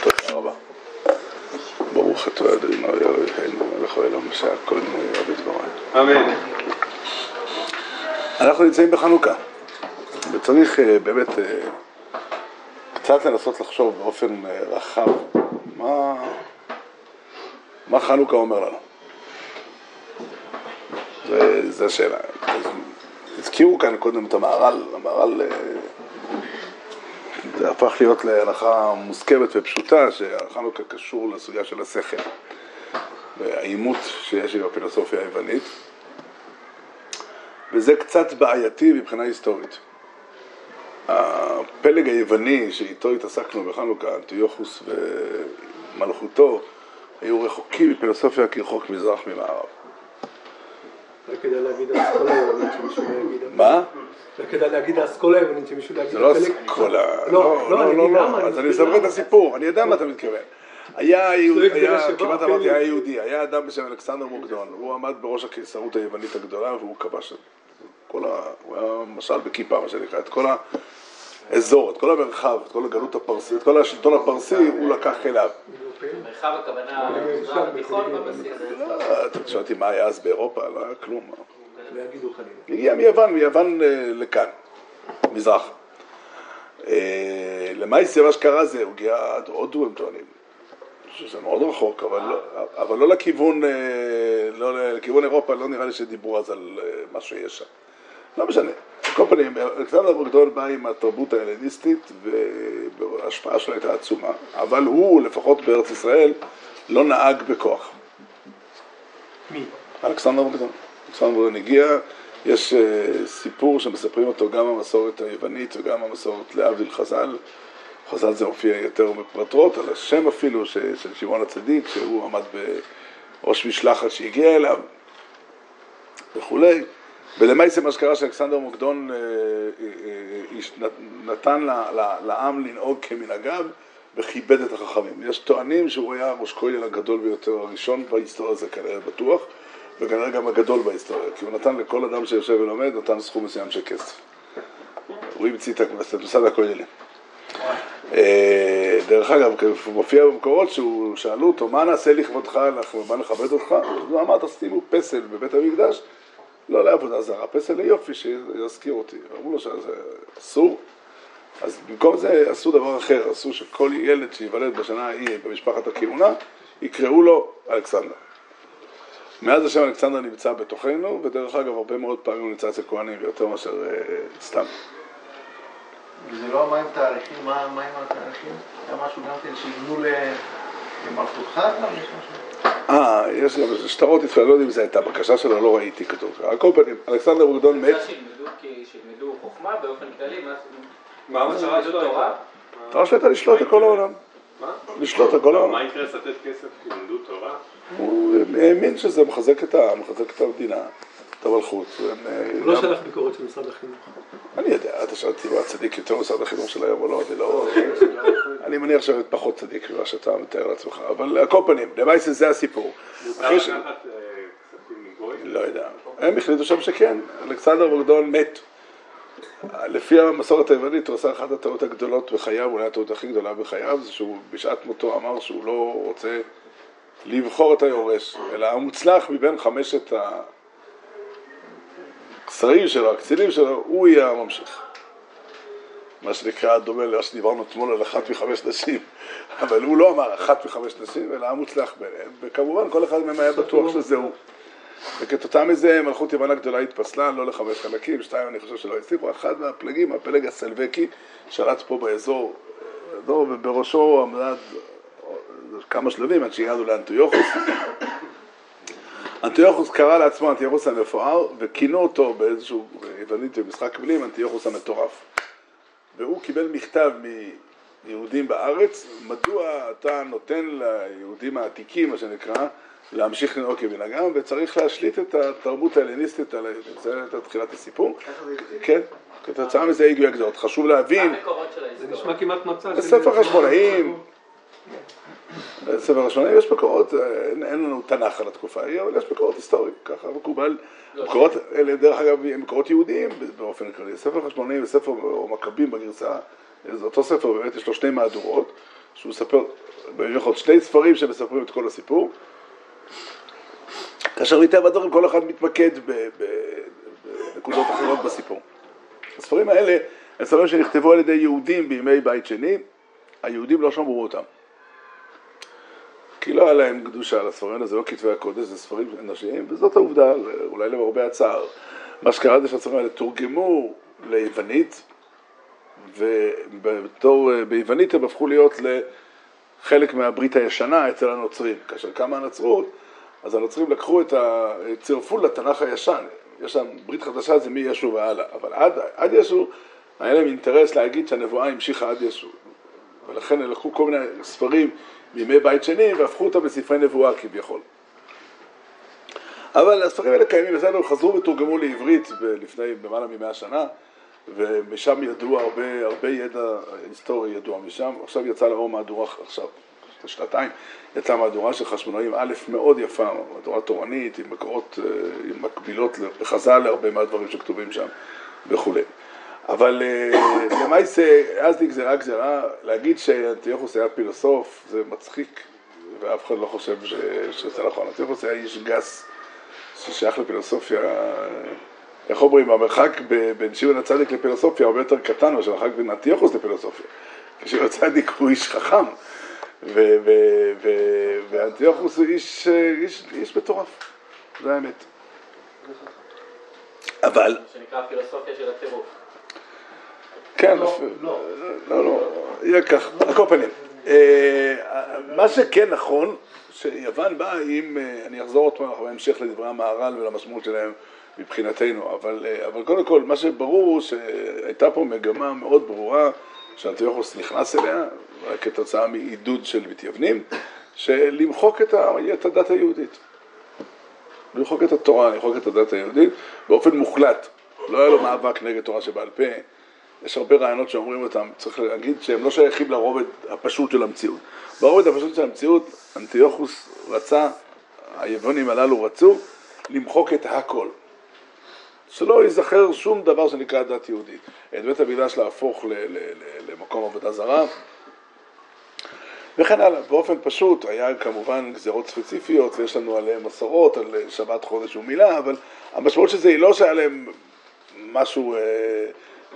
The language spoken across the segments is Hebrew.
תודה רבה. ברוך אתה אדוני אלוהינו מלך העולם שהכל נהיה בדבריי. אמן. אנחנו נמצאים בחנוכה, וצריך אה, באמת אה, קצת לנסות לחשוב באופן אה, רחב מה, מה חנוכה אומר לנו. זו השאלה. הזכירו כאן קודם את המהר"ל, המהר"ל זה הפך להיות להלכה מוסכמת ופשוטה שהחנוכה קשור לסוגיה של השכל והעימות שיש עם הפילוסופיה היוונית וזה קצת בעייתי מבחינה היסטורית. הפלג היווני שאיתו התעסקנו בחנוכה, אנטיוכוס ומלכותו, היו רחוקים מפילוסופיה כרחוק מזרח ממערב. לא כדאי להגיד האסכולה היוונית שמישהו לא יגיד. מה? לא כדאי להגיד האסכולה היוונית שמישהו לא יגיד. זה לא אסכולה. לא, לא, למה. אז אני אספר את. הסיפור, אני יודע מה אתה מתכוון. היה, יהוד- הגדרה היה, שבאה כמעט. אמרתי, היה יהודי, היה אדם בשם אלכסנדר מוקדון, הוא עמד בראש הקיסרות היוונית הגדולה והוא כבש את כל ה... הוא היה משל בכיפה, מה שנקרא, את כל האזור, את כל המרחב, את כל הגלות הפרסית, את כל השלטון הפרסי, הוא לקח אליו. מרחב הכוונה מזרח התיכון בבסיס. לא, אתה שאלתי מה היה אז באירופה, לא היה כלום. לא יגידו חלילה. הגיע מיוון, מיוון אה, לכאן, מזרח. אה, למעשה מה שקרה זה, הוא הגיע עד הודו הם טוענים, שזה מאוד רחוק, אבל לא, אבל לא לכיוון, אה, לא לכיוון אירופה, לא נראה לי שדיברו אז על אה, מה שיש שם. לא משנה. כל פנים, אלכסנדר בוגדון בא עם התרבות ההלניסטית וההשפעה שלו הייתה עצומה, אבל הוא, לפחות בארץ ישראל, לא נהג בכוח. מי? אלכסנדר מוקדון. אלכסנדר מוקדון הגיע, יש אה, סיפור שמספרים אותו גם המסורת היוונית וגם המסורת להבדיל חז"ל. חז"ל זה מופיע יותר בפרטרות, על השם אפילו של שמעון הצדיק, שהוא עמד בראש משלחת שהגיע אליו וכולי. ולמעשה מה שקרה שאלכסנדר מוקדון אה, אה, אה, נתן לעם לנהוג כמנהגיו וכיבד את החכמים. יש טוענים שהוא היה ראש כולל הגדול ביותר, הראשון בהיסטוריה, זה כנראה בטוח, וכנראה גם הגדול בהיסטוריה, כי הוא נתן לכל אדם שיושב ולומד, נתן סכום מסוים של כסף. הוא המציא את הכנסת, מוסד הכוללים. דרך אגב, מופיע במקורות שאלו אותו, מה נעשה לכבודך, בא לכבד אותך? הוא אמר, תשימו פסל בבית המקדש, לא לעבודה זרה, פסל ליופי שיזכיר אותי. אמרו לו שזה אסור, אז במקום זה עשו דבר אחר, עשו שכל ילד שייוולד בשנה ההיא במשפחת הכהונה, יקראו לו אלכסנדר. מאז השם אלכסנדר נמצא בתוכנו, ודרך אגב, הרבה מאוד פעמים הוא נמצא אצל כהנים, יותר מאשר אה, סתם. זה לא מה עם תאריכים, מה מה עם התאריכים? היה משהו גם כן שיבנו ל- למלכותך? אה, יש גם איזה שטרות ישראל, לא יודע אם זו הייתה בקשה שלו, לא ראיתי כתוב. על כל פנים, אלכסנדר מוקדון מת, שילמדו חוכמה באופן כללי, מה מה המטרה שלו? תורה? המטרה שלו הייתה לשלוט על כל העולם. מה? לשלוט על כל מה העולם. יקרה לתת כסף כי לימדו תורה? הוא האמין שזה מחזק את את המדינה, את המלכות. הוא לא שלח ביקורת של משרד החינוך. אני יודע, אתה שאלתי מה הצדיק יותר משרד החינוך של היום או לא, אני לא... אני מניח שהוא פחות צדיק ממה שאתה מתאר לעצמך, אבל על כל פנים, למעשה זה הסיפור. אה? לא יודע. הם החליטו שם שכן, אלכסנדר בוגדון מת. לפי המסורת היוונית הוא עשה אחת הטעות הגדולות בחייו, אולי הטעות הכי גדולה בחייו, זה שהוא בשעת מותו אמר שהוא לא רוצה לבחור את היורש, אלא המוצלח מבין חמשת השרים שלו, הקצינים שלו, הוא יהיה הממשיך. מה שנקרא דומה למה שדיברנו אתמול על אחת מחמש נשים, אבל הוא לא אמר אחת מחמש נשים, אלא המוצלח ביניהם, וכמובן כל אחד מהם היה בטוח שזה הוא. וכתוצאה מזה מלכות יוון הגדולה התפסלה, לא לחמש חלקים, שתיים אני חושב שלא הצליחו, אחד מהפלגים, הפלג הסלבקי, שלט פה באזור, ובראשו עמד כמה שלבים עד שהגענו לאנטיוכוס. אנטיוכוס קרא לעצמו אנטיוכוס המפואר, וכינו אותו באיזשהו יוונית במשחק מילים אנטיוכוס המטורף. והוא קיבל מכתב מיהודים בארץ, מדוע אתה נותן ליהודים העתיקים, מה שנקרא, להמשיך לנהוג כמנהגם, וצריך להשליט את התרבות ההלניסטית על. זה הייתה תחילת הסיפור. כן, כתוצאה מזה הגיעו הגזרות. חשוב להבין, זה? נשמע כמעט מצע של... בספר חשמונאים, בספר חשמונאים יש מקורות, אין, אין לנו תנ"ך על התקופה ההיא, אבל יש מקורות היסטוריים, ככה מקובל. מקורות אלה, דרך אגב, הם מקורות יהודיים באופן כללי. ספר חשמונאים וספר או מכבים בגרסה זה אותו ספר, באמת יש לו שני מהדורות, שהוא מספר, במיוחד שני ספרים שמספרים את כל הסיפור. כאשר מטבע הדברים כל אחד מתמקד בנקודות אחרות בסיפור. הספרים האלה הם ספרים שנכתבו על ידי יהודים בימי בית שני, היהודים לא שמרו אותם. כי לא היה להם קדושה לספרים האלה, זה לא כתבי הקודש, זה ספרים אנושיים, וזאת העובדה, אולי למרבה הצער. מה שקרה זה שהספרים האלה תורגמו ליוונית, ובתור, ביוונית הם הפכו להיות לחלק מהברית הישנה אצל הנוצרים. כאשר קמה הנצרות, אז הנוצרים לקחו את ה... צירפו לתנ"ך הישן. יש שם ברית חדשה זה מישו והלאה, אבל עד, עד ישו היה להם אינטרס להגיד שהנבואה המשיכה עד ישו. ולכן הם לקחו כל מיני ספרים מימי בית שני והפכו אותם לספרי נבואה כביכול. אבל הספרים האלה קיימים, אצלנו חזרו ותורגמו לעברית לפני למעלה ממאה שנה, ומשם ידעו הרבה, הרבה ידע היסטורי ידוע משם. עכשיו יצא לאור מהדורה, עכשיו, שנתיים, יצאה מהדורה של חשמונאים א' מאוד יפה, מהדורה תורנית, עם מקורות, אה, עם מקבילות לחז"ל להרבה מהדברים שכתובים שם וכולי. אבל אה, למעשה, אז נגזרה גזרה, להגיד שאנטיוכוס היה פילוסוף, זה מצחיק, ואף אחד לא חושב ש- שזה נכון. אנטיוכוס היה איש גס, ששייך לפילוסופיה, איך אומרים, המרחק ב- בין שמעון הצדיק לפילוסופיה הרבה יותר קטן מאשר המרחק בין אנטיוכוס לפילוסופיה. כי שמעון הצדיק הוא איש חכם, ו- ו- ו- ואנטיוכוס הוא איש, איש, איש מטורף, זה האמת. אבל, שנקרא פילוסופיה של הטירוף. כן, לא, לא. לא, לא, יהיה כך, על כל פנים. אה, מה שכן נכון, שיוון באה עם, אה, אני אחזור עוד פעם בהמשך לדברי המהר"ל ולמשמעות שלהם מבחינתנו, אבל, אה, אבל קודם כל, מה שברור הוא שהייתה פה מגמה מאוד ברורה שאנטיוכוס נכנס אליה, כתוצאה מעידוד של מתייוונים, של למחוק את ה- את הדת היהודית. למחוק את התורה, למחוק את הדת היהודית באופן מוחלט. לא היה לו מאבק נגד תורה שבעל פה. יש הרבה רעיונות שאומרים אותם, צריך להגיד שהם לא שייכים לרובד הפשוט של המציאות. ברובד הפשוט של המציאות, אנטיוכוס רצה, היוונים הללו רצו, למחוק את הכל. שלא ייזכר שום דבר שנקרא דת יהודית. את בית המקדש להפוך ל- ל- ל- למקום עבודה זרה, וכן הלאה. באופן פשוט, היה כמובן גזרות ספציפיות, ויש לנו עליהם מסורות, על שבת חודש ומילה, אבל המשמעות של זה היא לא שהיה להם משהו, אה,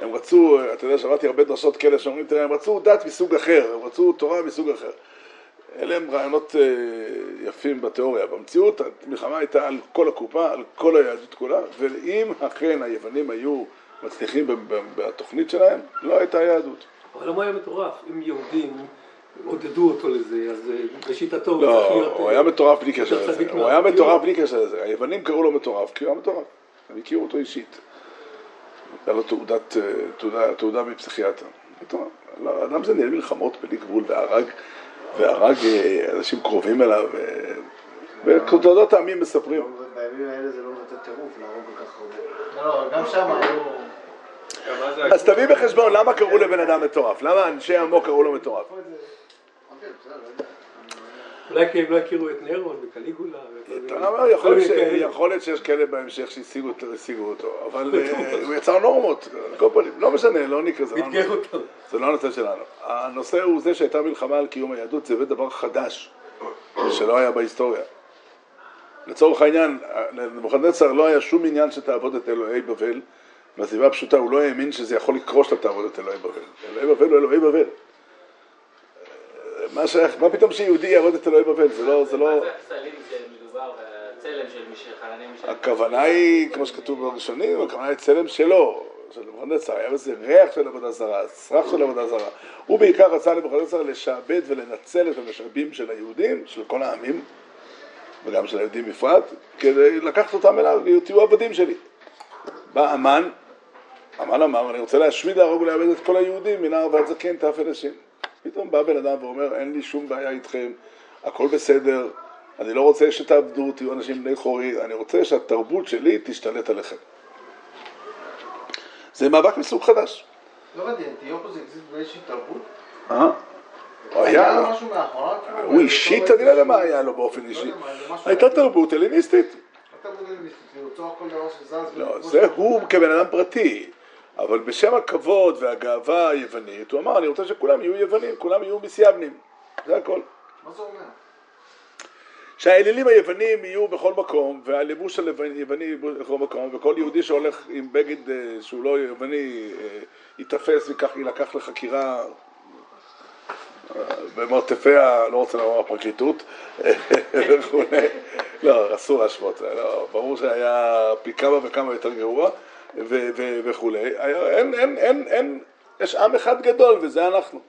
הם רצו, אתה יודע, שמעתי הרבה דרשות כאלה שאומרים, תראה, הם רצו דת מסוג אחר, הם רצו תורה מסוג אחר. אלה הם רעיונות אה, יפים בתיאוריה. במציאות המלחמה הייתה על כל הקופה, על כל היהדות כולה, ואם אכן היוונים היו מצליחים בתוכנית שלהם, לא הייתה יהדות. אבל למה היה מטורף? אם יהודים עודדו אותו לזה, אז אה, לשיטתו הוא צריך לא, להיות... הוא אה, היה מטורף בלי קשר לזה. הוא היה. מטורף בלי קשר לזה. היוונים קראו לו מטורף, כי הוא היה מטורף. הם הכירו אותו אישית. היה לו תעודת, אה, תעודה, תעודה מפסיכיאטר. מטורף. לא, אדם זה ניהל מלחמות בלי גבול והרג, והרג אה, אנשים קרובים אליו. אה, ותולדות העמים מספרים. בימים האלה זה לא נותן טירוף להרוג כל כך הרבה. לא, גם שם היו... אז תביא בחשבון למה קראו לבן אדם מטורף. למה אנשי עמו קראו לו מטורף. אוקיי, בסדר, לא יודע. אולי כי הם לא הכירו את נירון וקליגולה. יכול להיות שיש כאלה בהמשך שהשיגו אותו- אבל אה, הוא יצר נורמות, על כל פנים, לא משנה, לא נקרא, זה לא הנושא. זה לא הנושא שלנו. הנושא הוא זה שהייתה מלחמה על קיום היהדות, זה דבר חדש, שלא היה בהיסטוריה. לצורך העניין, לנבוכדנצר לא היה שום עניין שתעבוד את אלוהי בבל, מהסיבה הפשוטה, הוא לא האמין שזה יכול לקרות שאתה תעבוד את אלוהי בבל. אלוהי בבל הוא אלוהי בבל. מה שייך, מה פתאום שיהודי יעבוד את אלוהי בבל? זה לא, זה לא... מה זה הפסלים שמדובר והצלם של מי שחננים של... הכוונה היא, כמו שכתוב בראשונים, הכוונה היא צלם שלו, של נבוכדנצר, היה בזה ריח של עבודה זרה, סרח של עבודה זרה. הוא בעיקר רצה נבוכדנצר לשעבד ולנצל את המשאבים של היהודים, של כל העמים, וגם של היהודים בפרט, כדי לקחת אותם אליו, תהיו עבדים שלי. בא המן, המן אמר, אני רוצה להשמיד, להרוג ולאבד את כל היהודים, מנער ועד זקן, טף אנשים. פתאום בא בן אדם ואומר, אין לי שום בעיה איתכם, הכל בסדר, אני לא רוצה שתעבדו, תהיו אנשים בני חורי, אני רוצה שהתרבות שלי תשתלט עליכם. זה מאבק מסוג חדש. לא הבנתי, אנטיוכוס החזיק באיזושהי תרבות? אה? היה לו משהו מאחוריו? כאילו? הוא אישית, אני לא יודע מה היה לו באופן לא אישי. זה הייתה תרבות. לא דבר שזז. לא, זה. הוא כבן אדם פרטי. אבל בשם הכבוד והגאווה היוונית, הוא אמר, אני רוצה שכולם יהיו יוונים, כולם יהיו מסייבנים, זה הכל. מה זה אומר? שהאלילים היוונים יהיו בכל מקום, והלבוש היווני בכל מקום, וכל יהודי שהולך עם בגד אה, שהוא לא יווני אה, ייתפס וכך יילקח לחקירה אה, במרתפי ה... לא רוצה לומר הפרקליטות וכולי. לא, אסור להשוות, לא, ברור שהיה פי כמה וכמה יותר גרוע ו- ו- וכולי. אין, אין, אין, אין, יש עם אחד גדול וזה אנחנו.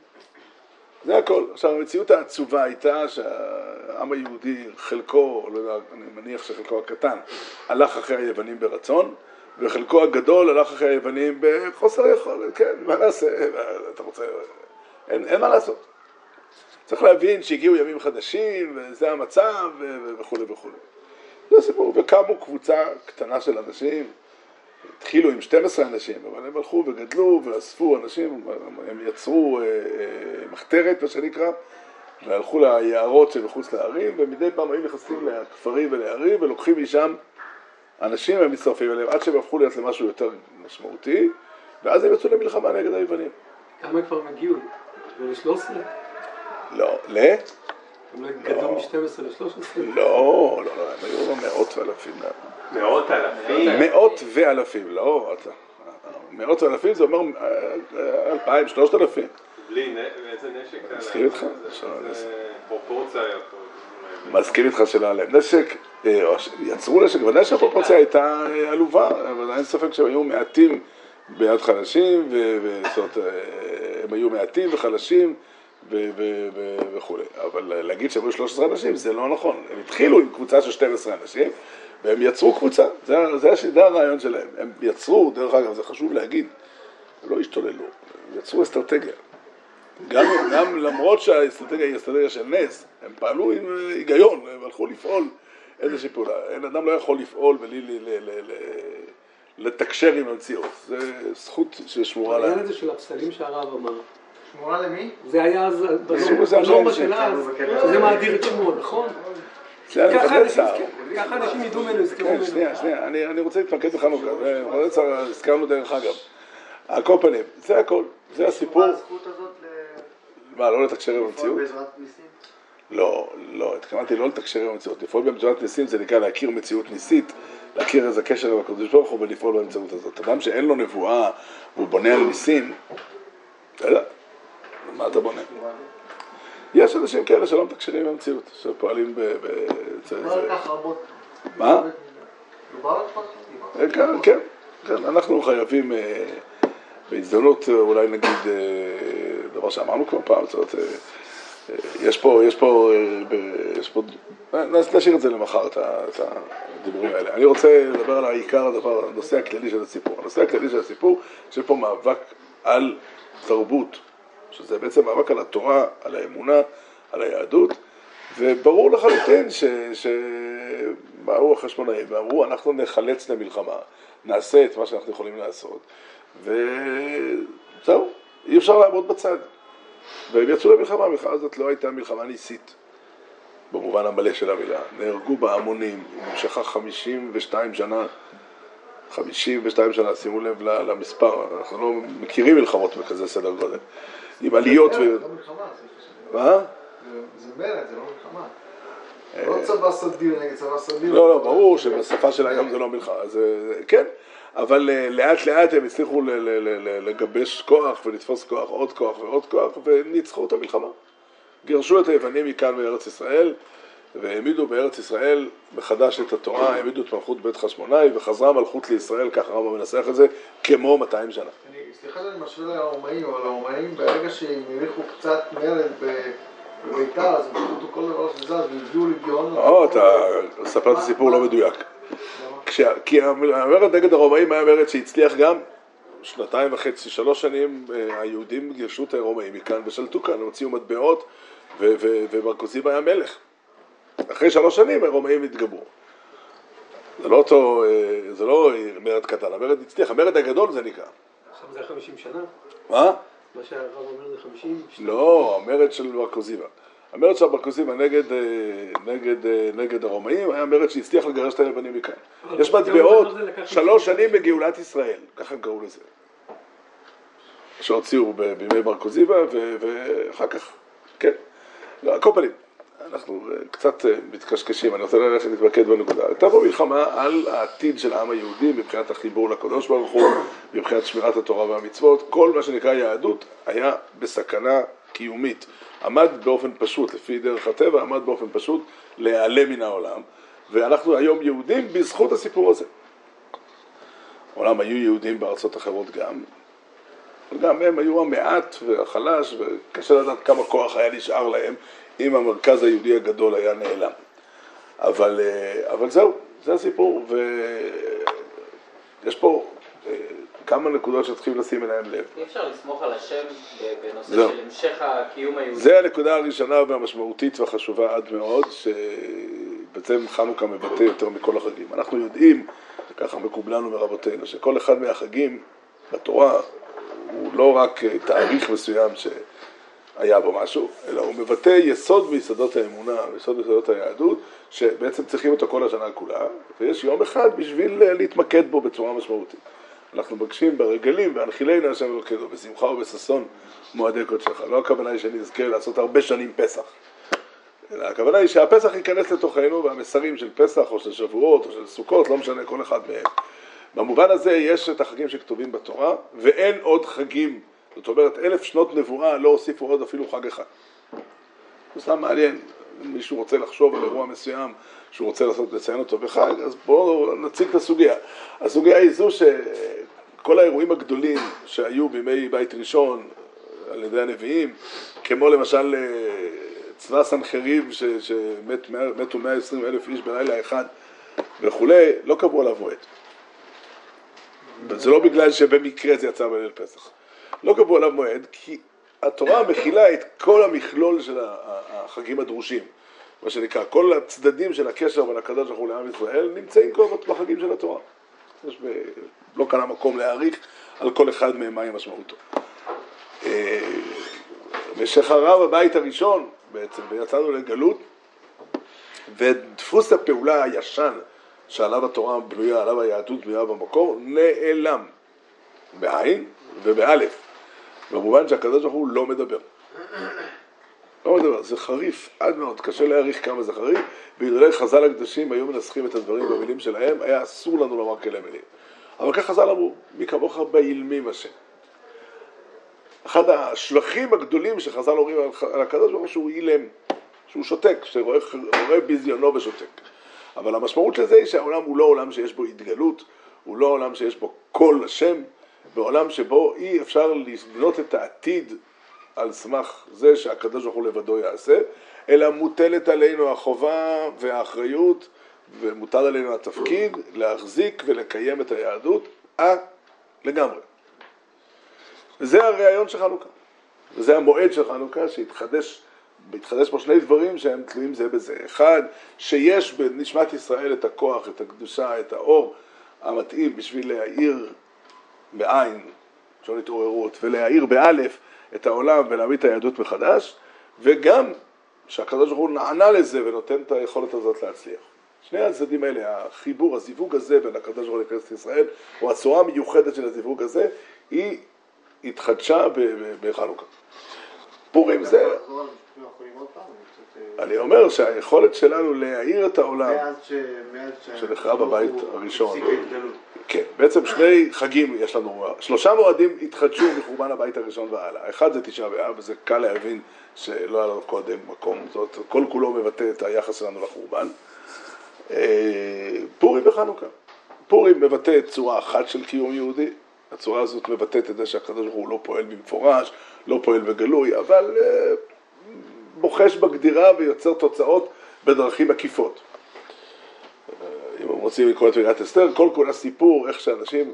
זה הכל. עכשיו, המציאות העצובה הייתה שהעם היהודי, חלקו, לא יודע, אני מניח שחלקו הקטן, הלך אחרי היוונים ברצון, וחלקו הגדול הלך אחרי היוונים בחוסר יכולת, כן, מה נעשה, אתה רוצה, אין, אין מה לעשות. צריך להבין שהגיעו ימים חדשים, וזה המצב, וכולי וכולי. זה הסיפור, וקמו קבוצה קטנה של אנשים, התחילו עם 12 אנשים, אבל הם הלכו וגדלו ואספו אנשים, הם יצרו אה, אה, מחתרת, מה שנקרא, והלכו ליערות שמחוץ לערים, ומדי פעם היו נכנסים לכפרים ולערים ולוקחים משם אנשים ומצטרפים אליהם, עד שהם הפכו להיות למשהו יותר משמעותי, ואז הם יצאו למלחמה נגד היוונים. כמה כבר הם הגיעו? ל-13? לא, ל? הם לא גדלו מ-12 ל-13? לא, לא, לא, הם היו מאות ואלפים. מאות אלפים. מאות ואלפים, לא, אתה... מאות ואלפים זה אומר אה, אלפיים, שלושת אלפים. בלי איזה נשק להם? איתך? פרופורציה היה פה. מסכים איתך שלא היה להם נשק, אה, יצרו נשק, ודאי שהפרופורציה הייתה אה, עלובה, אבל אין ספק שהם היו מעטים ביד חלשים, ו- ו- זאת אומרת, אה, הם היו מעטים וחלשים וכולי. אבל להגיד שהם היו 13 אנשים זה לא נכון. הם התחילו עם קבוצה של 12 אנשים, והם יצרו קבוצה, זה, זה, זה הרעיון שלהם. הם יצרו, דרך אגב, זה חשוב להגיד, הם לא השתוללו, הם יצרו אסטרטגיה. גם, גם למרות שהאסטרטגיה היא אסטרטגיה של נס, הם פעלו עם היגיון, הם הלכו לפעול איזושהי פעולה. אין אדם לא יכול לפעול בלי ל, ל, ל, ל, לתקשר עם המציאות. זו זכות ששמורה העניין להם. הזה של הפסלים שהרב אמר, שמורה למי? זה היה אז, בנורמה של אז, שזה מאדיר את שמו, נכון? ככה אנשים- ידעו ממנו, יזכרו כן, ממנו. שנייה, שנייה, אני, אני רוצה להתמקד בחנוכה, סער הזכרנו דרך אגב. על כל פנים, זה הכל, זה הסיפור. מה הזכות הזאת מה, לא לתקשר עם המציאות? לא, לא, התכוונתי לא לתקשר עם המציאות. לפעול באמצעות ניסים זה נקרא להכיר מציאות ניסית, להכיר איזה קשר עם הקדוש ברוך הוא ולפעול באמצעות הזאת. אדם שאין לו נבואה והוא בונה על ניסים, אתה יודע, מה אתה בונה? יש אנשים כאלה שלא מתקשרים עם המציאות, שפועלים ב... מה? אה, כן, כן, כן, אנחנו חייבים אה, בהזדמנות אה, אולי נגיד דבר שאמרנו כבר פעם, זאת אומרת, יש פה, יש פה, יש פה, נש- נשאיר את זה למחר, את הדיבורים האלה. אני רוצה לדבר על העיקר הדבר, הנושא הכללי של הסיפור. הנושא הכללי של הסיפור, שיש פה מאבק על תרבות, שזה בעצם מאבק על התורה, על האמונה, על היהדות, וברור לחלוטין ש... שבאו החשמונאים ואמרו, אנחנו נחלץ למלחמה, נעשה את מה שאנחנו יכולים לעשות, וזהו, אי אפשר לעמוד בצד. והם יצאו למלחמה, המלחמה הזאת לא הייתה מלחמה ניסית, במובן המלא של המילה. נהרגו בה המונים, היא נמשכה 52 שנה, 52 שנה, שימו לב למספר, אנחנו לא מכירים מלחמות בכזה סדר גודל. עם עליות ו... לא מה? זה- מרד, זה לא מלחמה. לא צבא סדיר נגד צבא סדיר. לא, לא, ברור שבשפה של היום זה לא מלחמה, כן, אבל אה, לאט לאט הם הצליחו לגבש כוח ולתפוס כוח, עוד כוח ועוד כוח, וניצחו את המלחמה. גירשו את היוונים מכאן מארץ ישראל, והעמידו בארץ ישראל מחדש את התורה, העמידו את מלכות בית חשמונאי, וחזרה מלכות לישראל, ככה הרמב"ם מנסח את זה, כמו 200 שנה. סליחה שאני משווה לרומאים, אבל הרומאים ברגע שהם הריחו קצת מרד בביתר, אז הם פשוט כל דבר שזז והביאו לגיון. או, אתה מספר את הסיפור לא מדויק. כי המרד נגד הרומאים היה מרד שהצליח גם שנתיים וחצי, שלוש שנים אה, היהודים גירשו את הרומאים מכאן ושלטו כאן, הם הוציאו מטבעות ו- ו- ובר כוזיבא היה מלך. אחרי שלוש שנים הרומאים התגברו. זה לא אותו, אה, זה לא מרד קטן, המרד הצליח, המרד הגדול זה נקרא. עכשיו זה 50 שנה? מה? מה שהרב אומר זה 50? לא, המרד של בר כוזיבא. המרד של בר כוזיבא נגד, אה, נגד, אה, נגד הרומאים היה מרד שהצליח לגרש את היוונים מכאן. יש מטבעות שלוש שנים בגאולת ישראל, ככה הם קראו לזה. שהוציאו בימי בר כוזיבא, ו- ואחר כך, כן. לא, על כל פנים, אנחנו אה, קצת אה, מתקשקשים, אני רוצה ללכת להתמקד בנקודה. הייתה פה מלחמה על העתיד של העם היהודי מבחינת החיבור לקדוש ברוך הוא, מבחינת שמירת התורה והמצוות, כל מה שנקרא יהדות היה בסכנה קיומית. עמד באופן פשוט, לפי דרך הטבע, עמד באופן פשוט להיעלם מן העולם, ואנחנו היום יהודים בזכות הסיפור הזה. אומנם היו יהודים בארצות אחרות גם, אבל גם הם היו המעט והחלש, וקשה לדעת כמה כוח היה נשאר להם אם המרכז היהודי הגדול היה נעלם. אבל, אה, אבל זהו, זה הסיפור, ויש פה אה, כמה נקודות שצריכים לשים אליהן לב. אי אפשר לסמוך על השם בנושא זהו. של המשך הקיום היהודי. זה הנקודה הראשונה והמשמעותית והחשובה עד מאוד, שבעצם חנוכה מבטא יותר מכל החגים. אנחנו יודעים, ככה מקובלנו מרבותינו, שכל אחד מהחגים בתורה הוא לא רק תאריך מסוים שהיה בו משהו, אלא הוא מבטא יסוד מיסודות האמונה, יסוד מיסודות היהדות, שבעצם צריכים אותו כל השנה כולה, ויש יום אחד בשביל להתמקד בו בצורה משמעותית. אנחנו מבקשים ברגלים, והנחילנו השם אלוקינו, בשמחה ובששון מועדי קודשך. לא הכוונה היא שנזכה לעשות הרבה שנים פסח. אלא הכוונה היא שהפסח ייכנס לתוכנו, והמסרים של פסח או של שבועות או של סוכות, לא משנה, כל אחד מהם. במובן הזה יש את החגים שכתובים בתורה, ואין עוד חגים. זאת אומרת, אלף שנות נבואה לא הוסיפו עוד אפילו חג אחד. זה סתם מעניין, אם מישהו רוצה לחשוב על אירוע מסוים שהוא רוצה לעשות, לציין אותו בחג, אז בואו נציג את הסוגיה. הסוגיה היא זו שכל האירועים הגדולים שהיו בימי בית ראשון על ידי הנביאים, כמו למשל אה, צבא סנחריב שמתו 120 אלף איש בלילה אחד וכולי, לא קבעו עליו מועד. זה לא בגלל שבמקרה זה יצא בליל פסח. לא קבעו עליו מועד, כי התורה מכילה את כל המכלול של החגים הדרושים. מה שנקרא, כל הצדדים של הקשר בין הקדוש ברוך הוא לעם ישראל נמצאים כבר בחגים של התורה. יש ב... לא כאן המקום להעריך על כל אחד מהם מהי משמעותו. אה, ושחרב הבית הראשון בעצם, ויצאנו לגלות, ודפוס הפעולה הישן שעליו התורה בנויה, עליו היהדות בנויה במקור, נעלם בעין ובאלף, במובן שהקדוש ברוך הוא לא מדבר. לא מדבר, זה חריף עד מאוד, קשה להעריך כמה זה חריף, ואילולא חז"ל הקדושים היו מנסחים את הדברים במילים שלהם, היה אסור לנו לומר כאלה מילים. אבל כך חז"ל אמרו, מי כמוך באילמים השם. אחד השבחים הגדולים שחז"ל אומרים על, הקדוש ברוך הוא שהוא אילם, שהוא שותק, שרואה רואה ביזיונו ושותק. אבל המשמעות של זה היא שהעולם הוא לא עולם שיש בו התגלות, הוא לא עולם שיש בו קול השם, בעולם שבו אי אפשר לבנות את העתיד על סמך זה שהקדוש ברוך הוא לבדו יעשה, אלא מוטלת עלינו החובה והאחריות ומוטל עלינו התפקיד להחזיק ולקיים את היהדות אה, לגמרי. וזה הרעיון של חנוכה, וזה המועד של חנוכה שהתחדש, התחדש פה שני דברים שהם תלויים זה בזה. אחד, שיש בנשמת ישראל את הכוח, את הקדושה, את האור המתאים בשביל להאיר בעין, של התעוררות, ולהאיר באלף את העולם ולהביא את היהדות מחדש, וגם שהקדוש ברוך הוא נענה לזה ונותן את היכולת הזאת להצליח. שני הצדדים האלה, החיבור, הזיווג הזה בין הקדוש ברוך הוא לכנסת ישראל, או הצורה המיוחדת של הזיווג הזה, היא התחדשה בחנוכה. פורים זה, אני אומר שהיכולת שלנו להאיר את העולם. שנחרב הבית הראשון. כן, בעצם שני חגים יש לנו, שלושה מועדים התחדשו מחורבן הבית הראשון והלאה. אחד זה תשעה באב, וזה קל להבין שלא היה לנו קודם מקום, זאת כל כולו מבטא את היחס שלנו לחורבן. אה, פורים וחנוכה. פורים מבטא צורה אחת של קיום יהודי, הצורה הזאת מבטאת את זה שהקדוש ברוך הוא לא פועל במפורש, לא פועל בגלוי, אבל אה, בוחש בגדירה ויוצר תוצאות בדרכים עקיפות. אם הם רוצים לקרוא את מגילת אסתר, כל כולה סיפור איך שאנשים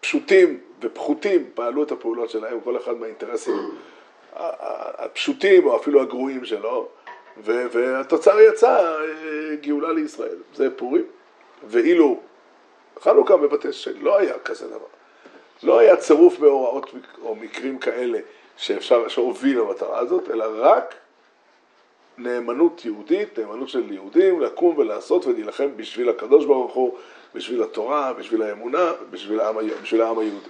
פשוטים ופחותים פעלו את הפעולות שלהם, כל אחד מהאינטרסים הפשוטים או אפילו הגרועים שלו, והתוצר יצא אה, גאולה לישראל. זה פורים. ואילו חנוכה מבטא שלא היה כזה דבר. לא היה צירוף מאורעות או מקרים כאלה שאפשר, שהוביל למטרה הזאת, אלא רק נאמנות יהודית, נאמנות של יהודים, לקום ולעשות ולהילחם בשביל הקדוש ברוך הוא, בשביל התורה, בשביל האמונה, בשביל העם, בשביל העם היהודי.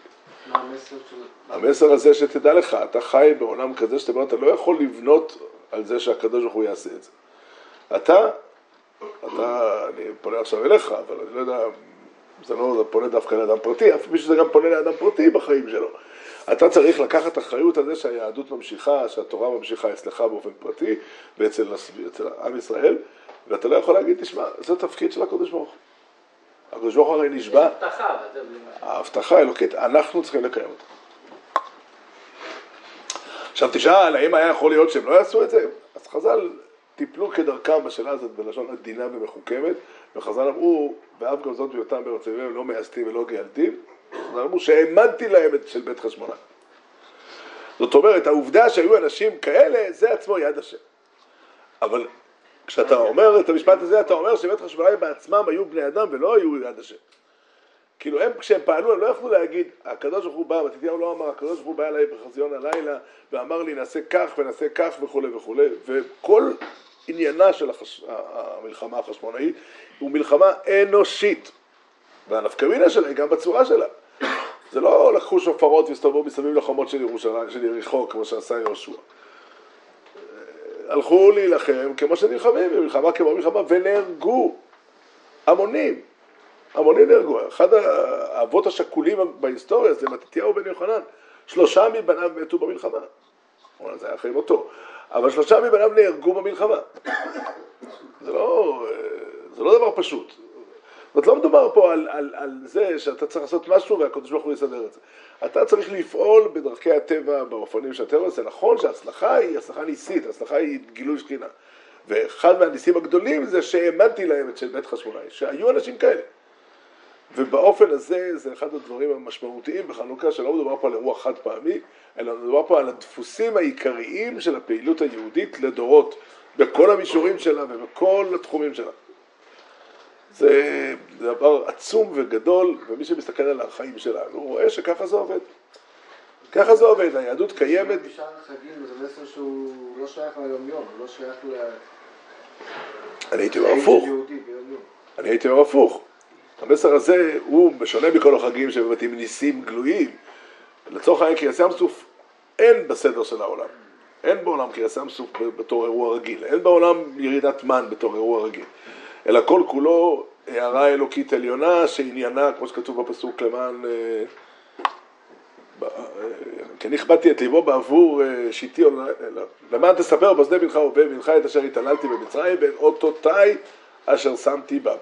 המסר הזה שתדע לך, אתה חי בעולם כזה שאתה אומר, אתה לא יכול לבנות על זה שהקדוש ברוך הוא יעשה את זה. אתה, אתה, אני פונה עכשיו אליך, אבל אני לא יודע, זה לא זה פונה דווקא לאדם פרטי, אף פי שזה גם פונה לאדם פרטי בחיים שלו. אתה צריך לקחת אחריות על זה שהיהדות ממשיכה, שהתורה ממשיכה אצלך באופן פרטי ואצל אצל עם ישראל, ואתה לא יכול להגיד, תשמע, זה תפקיד של הקדוש ברוך הוא. הקדוש ברוך הוא הרי נשבע, הבטחה. ההבטחה האלוקית, אנחנו צריכים לקיים אותה. עכשיו תשאל, האם היה יכול להיות שהם לא יעשו את זה? אז חז"ל טיפלו כדרכם בשאלה הזאת בלשון עדינה ומחוכמת, וחז"ל אמרו, ואף גם זאת בהיותם בארץ אביהם לא מייסדים ולא גאלתים, חז"ל אמרו שהאמנתי להם את של בית חשמונאי. זאת אומרת, העובדה שהיו אנשים כאלה, זה עצמו יד השם. אבל כשאתה אומר את המשפט הזה, אתה אומר שבית חשמונאי בעצמם היו בני אדם ולא היו יד השם. כאילו הם, כשהם פעלו, הם לא יכלו להגיד, הקדוש ברוך הוא בא, מתתיהו לא אמר, הקדוש ברוך הוא בא אליי בחזיון הלילה, ואמר לי, נעשה כך ונעשה כך וכולי וכולי, וכל עניינה של החש... המלחמה החשמונאית הוא מלחמה אנושית, והנפקמינה שלה היא גם בצורה שלה. זה לא לקחו שופרות והסתובבו מסביב לחומות של ירושלים, של יריחו, כמו שעשה יהושע. הלכו להילחם כמו שנלחמים, במלחמה כמו מלחמה, ונהרגו המונים. המונים נהרגו. אחד האבות השכולים בהיסטוריה זה מתתיהו בן יוחנן. שלושה מבניו מתו במלחמה. זה היה אחרי מותו. אבל שלושה מבניו נהרגו במלחמה. זה לא, זה לא דבר פשוט. אומרת, לא מדובר פה על, על, על זה שאתה צריך לעשות משהו והקדוש ברוך הוא יסדר את זה. אתה צריך לפעול בדרכי הטבע, באופנים של הטבע, זה נכון שההצלחה היא הצלחה ניסית, ההצלחה היא גילוי שכינה. ואחד מהניסים הגדולים זה שהעמדתי להם את של בית חשמונאי, שהיו אנשים כאלה. ובאופן הזה זה אחד הדברים המשמעותיים בחנוכה, שלא מדובר פה על אירוע חד פעמי, אלא מדובר פה על הדפוסים העיקריים של הפעילות היהודית לדורות, בכל המישורים שלה ובכל התחומים שלה. זה דבר עצום וגדול, ומי שמסתכל על החיים שלנו, הוא רואה שככה זה עובד. ככה זה עובד, היהדות קיימת. החגים זה מסר שהוא לא שייך ליום-יום, הוא לא שייך ל... אני הייתי אומר הפוך. אני הייתי אומר הפוך. המסר הזה הוא, בשונה מכל החגים עם ניסים גלויים, לצורך העניין קריאס ים סוף אין בסדר של העולם. אין בעולם קריאס ים סוף בתור אירוע רגיל, אין בעולם ירידת מן בתור אירוע רגיל. אלא כל כולו הערה אלוקית עליונה שעניינה, כמו שכתוב בפסוק, למען... אה, אה, אני הכבדתי את ליבו בעבור אה, שיטי, למען תספר באוזני בנך ובן בנך את אשר התעללתי במצרים, בין אותותיי אשר שמתי בה.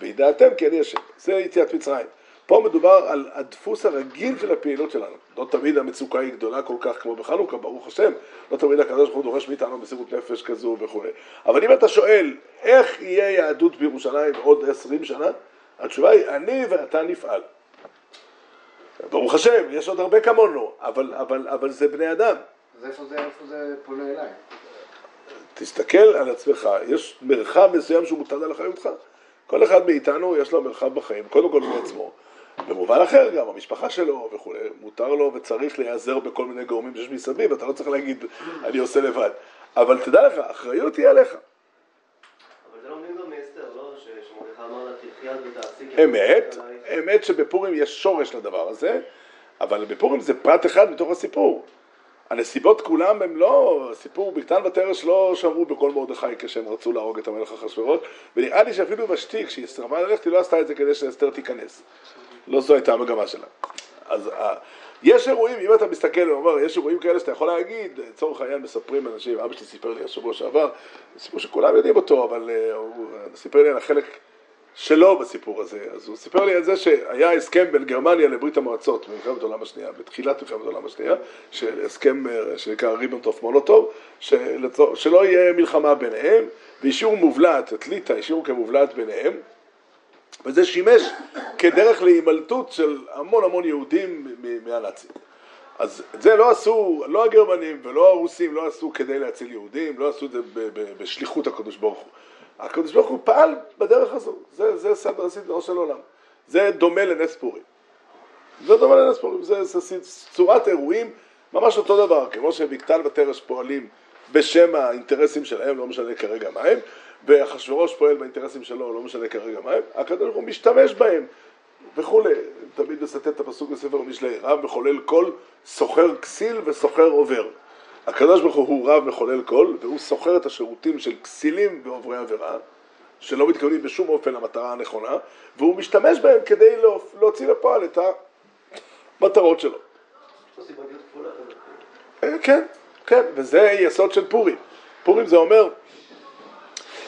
וידעתם כי אני השם. זה יציאת מצרים. פה מדובר על הדפוס הרגיל של הפעילות שלנו. לא תמיד המצוקה היא גדולה כל כך כמו בחנוכה, ברוך השם. לא תמיד הקדוש ברוך הוא דורש מאיתנו מסירות נפש כזו וכו'. אבל אם אתה שואל, איך יהיה יהדות בירושלים עוד עשרים שנה? התשובה היא, אני ואתה נפעל. ברוך השם, יש עוד הרבה כמונו, אבל, אבל, אבל זה בני אדם. אז איפה זה, איפה זה פונה אליי? תסתכל על עצמך, יש מרחב מסוים שהוא מוטל על אחריותך. כל אחד מאיתנו יש לו מרחב בחיים, קודם כל מעצמו. במובן אחר גם, המשפחה שלו וכולי, מותר לו וצריך להיעזר בכל מיני גורמים שיש מסביב, אתה לא צריך להגיד, אני עושה לבד. אבל תדע לך, האחריות היא עליך. אבל זה לומדים גם מאסתר, לא? ש- שמרדכי אמר לה ותעשי כי אמת, עליי." אמת שבפורים יש שורש לדבר הזה, אבל בפורים זה פרט אחד מתוך הסיפור. הנסיבות כולם הם לא, סיפור בקטן ותרש לא שמרו בקול מרדכי כשהם רצו להרוג את המלך אחשוורוש, ונראה לי שאפילו ושתי, כשהיא סירבה ללכת, היא לא עשתה את זה כדי שאסתר תיכנס. לא זו הייתה המגמה שלה. אז אה, יש אירועים, אם אתה מסתכל ואומר, יש אירועים כאלה שאתה יכול להגיד, לצורך העניין מספרים אנשים, אבא שלי סיפר לי השבוע שעבר, סיפור שכולם יודעים אותו, אבל אה, הוא סיפר לי על החלק שלו בסיפור הזה. אז הוא סיפר לי על זה שהיה הסכם בין גרמניה לברית המועצות במלחמת העולם השנייה, בתחילת מלחמת העולם השנייה, של הסכם אה, שנקרא ריבנטרופ מולוטוב, שלא יהיה מלחמה ביניהם, והשאירו מובלעת, את ליטא השאירו כמובלעת ביניהם, וזה שימש כדרך להימלטות של המון המון יהודים מהנאצים. אז את זה לא עשו, לא הגרמנים ולא הרוסים לא עשו כדי להציל יהודים, לא עשו את זה בשליחות הקדוש ברוך הוא. הקדוש ברוך הוא פעל בדרך הזו, זה, זה סדר סדרו של עולם. זה דומה לנס פורים. זה דומה לנס פורים, זה, זה, זה צורת אירועים ממש אותו דבר, כמו שבקטן ותרש פועלים בשם האינטרסים שלהם, לא משנה כרגע מה הם, ואחשוורוש פועל באינטרסים שלו, לא משנה כרגע מה הם, הקדוש ברוך הוא משתמש בהם וכולי. תמיד מצטט את הפסוק בספר משלי, רב מחולל קול, סוחר כסיל וסוחר עובר. הקדוש ברוך הוא רב מחולל קול, והוא סוחר את השירותים של כסילים ועוברי עבירה, שלא מתכוונים בשום אופן למטרה הנכונה, והוא משתמש בהם כדי להוצ- להוציא לפועל את המטרות שלו. אה, כן, כן, וזה יסוד של פורים. פורים זה אומר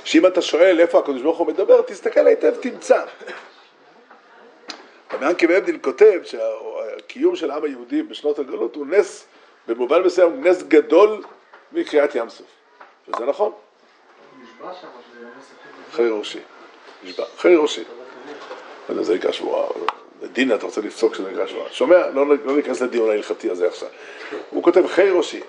שאם אתה שואל איפה הקדוש ברוך הוא מדבר, תסתכל היטב, תמצא. רבי ינקי מאבדין כותב שהקיום של העם היהודי בשנות הגלות הוא נס, במובן מסוים, נס גדול מקריאת ים סוף. וזה נכון, נשבע שם הכי חיי ראשי. נשבע, חיי ראשי. לא זה נקרא שבועה. דינה, אתה רוצה לפסוק שזה נקרא שבועה. שומע? לא, לא ניכנס לדיון ההלכתי הזה עכשיו. הוא כותב חיי ראשי.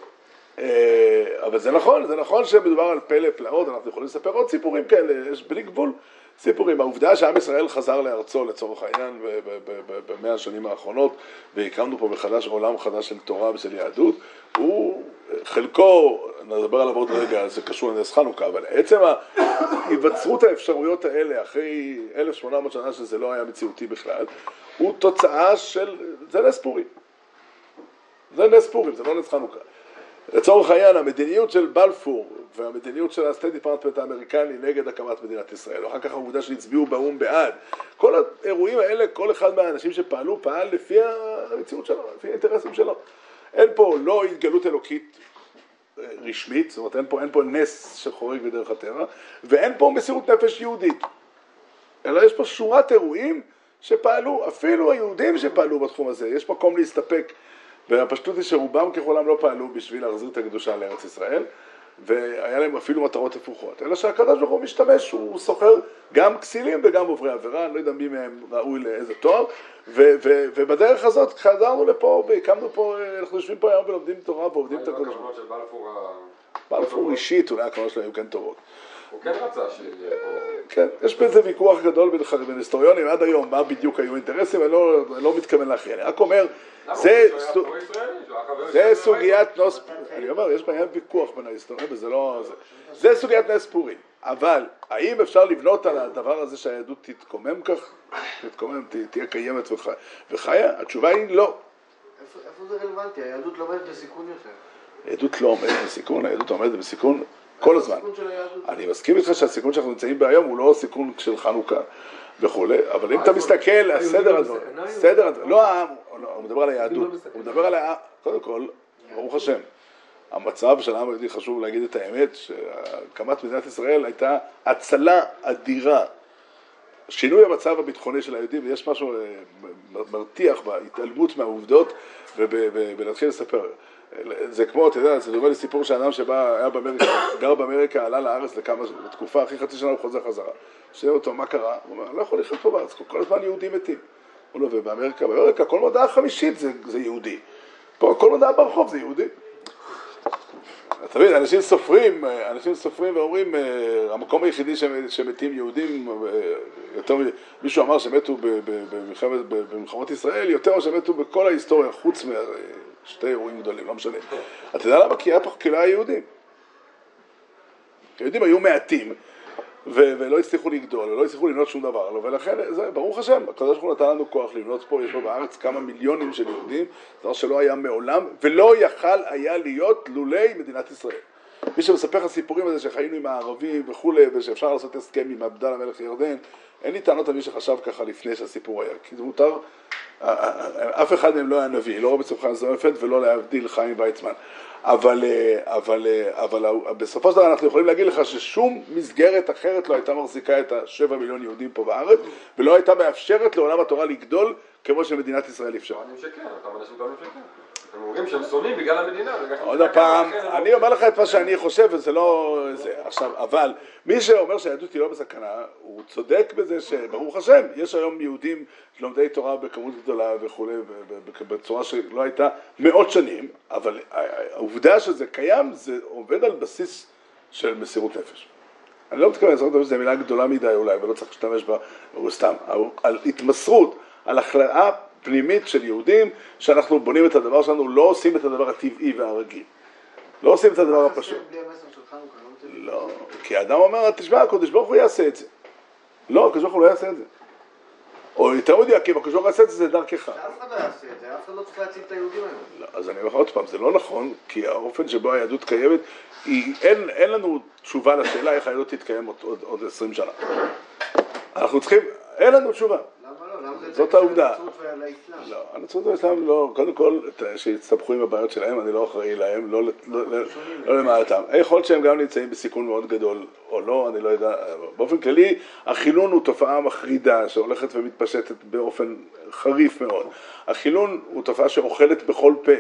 אה, אבל זה נכון, זה נכון שמדובר על פלא פלאות, אנחנו יכולים לספר עוד סיפורים כאלה, יש בלי גבול סיפורים. העובדה שעם ישראל חזר לארצו לצורך העניין במאה השנים האחרונות והקמנו פה מחדש עולם חדש של תורה ושל יהדות, הוא חלקו, נדבר עליו עוד רגע, זה קשור לנס חנוכה, אבל עצם היווצרות האפשרויות האלה אחרי 1800 שנה שזה לא היה מציאותי בכלל, הוא תוצאה של, זה נס פורים. זה נס פורים, זה לא נס חנוכה. לצורך העניין, המדיניות של בלפור והמדיניות של ה state department האמריקני נגד הקמת מדינת ישראל, ואחר כך העובדה שהצביעו באו"ם בעד, כל האירועים האלה, כל אחד מהאנשים שפעלו, פעל לפי המציאות שלו, לפי האינטרסים שלו. אין פה לא התגלות אלוקית אה, רשמית, זאת אומרת אין פה, אין פה נס שחורג בדרך הטבע, ואין פה מסירות נפש יהודית. אלא יש פה שורת אירועים שפעלו, אפילו היהודים שפעלו בתחום הזה, יש מקום להסתפק. והפשטות היא שרובם ככולם לא פעלו בשביל להחזיר את הקדושה לארץ ישראל, והיה להם אפילו מטרות הפוכות. אלא שהקדוש ברוך הוא משתמש, הוא סוחר גם כסילים וגם עוברי עבירה, אני לא יודע מי מהם ראוי לאיזה תואר, ו- ו- ובדרך הזאת חזרנו לפה והקמנו פה, אנחנו יושבים פה היום ולומדים תורה ועובדים את הקדוש ברוך הכוונות של בלפור. הוא. אישית, אולי הכוונות שלהם היו כן טובות. הוא כן רצה שיהיה פה... כן, יש בזה ויכוח גדול בין היסטוריונים עד היום, מה בדיוק היו אינטרסים, אני לא, אני לא מתכוון להכריע, אני רק אומר? זה, של- סוגיית נוס, אני אומר, יש בעיה ויכוח בין ההיסטוריה, וזה לא, זה, זה סוגיית נס פורים, אבל האם אפשר לבנות על הדבר הזה שהיהדות תתקומם כך, תתקומם, תהיה קיימת וח- וחיה? התשובה היא לא. איפה זה רלוונטי? היהדות לא עומדת בסיכון יותר. היהדות לא עומדת בסיכון, היהדות עומדת בסיכון כל הזמן. אני מסכים איתך שהסיכון שאנחנו נמצאים בו היום הוא לא סיכון של חנוכה וכולי, אבל אם אתה מסתכל על הסדר לא היום? סדר הדברים, לא העם, לא, הוא מדבר על היהדות, לא. הוא מדבר על העם, קודם כל, ברוך השם, המצב של העם היהודי, חשוב להגיד את האמת, שהקמת מדינת ישראל הייתה הצלה אדירה. שינוי המצב הביטחוני של היהודים, ויש משהו אה, מרתיח בהתעלמות מהעובדות ולהתחיל לספר. זה כמו, אתה יודע, זה דומה לסיפור של אדם שבא, היה באמריקה, גר באמריקה, עלה לארץ לכמה, לתקופה, אחרי חצי שנה הוא חוזר חזרה. שואלים אותו, מה קרה? הוא אומר, אני לא יכול לחיות פה בארץ, כל הזמן יהודים מתים. הוא לא, ובאמריקה, באמריקה כל מודעה חמישית זה, זה יהודי. פה כל מודעה ברחוב זה יהודי. אתה מבין, אנשים סופרים, אה, אנשים סופרים ואומרים, אה, המקום היחידי שמ- שמתים יהודים, אה, יותר, מישהו אמר שמתו במלחמת- במלחמות ישראל יותר שמתו בכל ההיסטוריה, חוץ משתי אירועים גדולים, לא משנה. אתה יודע למה? כי היה פה קהילה יהודים. היהודים היו מעטים, ו- ולא הצליחו לגדול, ולא הצליחו לבנות שום דבר, ולכן, זה, ברוך השם, הקדוש ברוך הוא נתן לנו כוח לבנות פה, יש פה בארץ כמה מיליונים של יהודים, דבר שלא היה מעולם, ולא יכל היה להיות לולי מדינת ישראל. מי שמספר לך סיפורים על זה שחיינו עם הערבים וכולי, ושאפשר לעשות הסכם עם עבדאללה מלך ירדן, אין לי טענות על מי שחשב ככה לפני שהסיפור היה, כי זה מותר, אף אחד מהם לא היה נביא, לא רבי צמחן זונפלד ולא להבדיל חיים ויצמן. אבל, אה, אבל, אה, אבל בסופו של דבר אנחנו יכולים להגיד לך ששום מסגרת אחרת לא הייתה מחזיקה את השבע מיליון יהודים פה בארץ, ולא הייתה מאפשרת לעולם התורה לגדול כמו שמדינת ישראל אפשרה. הם אומרים שהם שונאים בגלל המדינה. עוד פעם, אני אומר לך את מה שאני חושב וזה לא... זה. עכשיו, אבל מי שאומר שהיהדות היא לא בסכנה, הוא צודק בזה שברוך השם, יש היום יהודים לומדי תורה בכמות גדולה וכולי, בצורה שלא הייתה מאות שנים, אבל העובדה שזה קיים, זה עובד על בסיס של מסירות נפש. אני לא מתכוון, מסירות נפש זו מילה גדולה מדי אולי, ולא צריך להשתמש בה, סתם, על התמסרות, על הכלאה פנימית של יהודים, שאנחנו בונים את הדבר שלנו, לא עושים את הדבר הטבעי והרגיל. לא עושים את הדבר הפשוט. לא. לא, כי האדם אומר, תשמע, הקדוש ברוך הוא יעשה את זה. לא, הקדוש ברוך הוא לא יעשה את זה. או יותר מדויקים, הקדוש ברוך הוא יעשה את זה דרכך. שאף אחד לא יעשה את זה, אף אחד לא צריך להציל את היהודים היום. לא, אז אני אומר עוד פעם, זה לא נכון, כי האופן שבו היהדות קיימת, אין, לנו תשובה לשאלה איך היהדות תתקיים עוד, עוד, עוד 20 שנה. אנחנו צריכים, אין לנו תשובה. למה זה זאת העובדה. לא, הנצרות והאסלאם לא, קודם כל, שיצטרכו עם הבעיות שלהם, אני לא אחראי להם, לא, לא, לא, לא למעלתם. יכול להיות שהם גם נמצאים בסיכון מאוד גדול, או לא, אני לא יודע. באופן כללי, החילון הוא תופעה מחרידה, שהולכת ומתפשטת באופן חריף מאוד. החילון הוא תופעה שאוכלת בכל פה,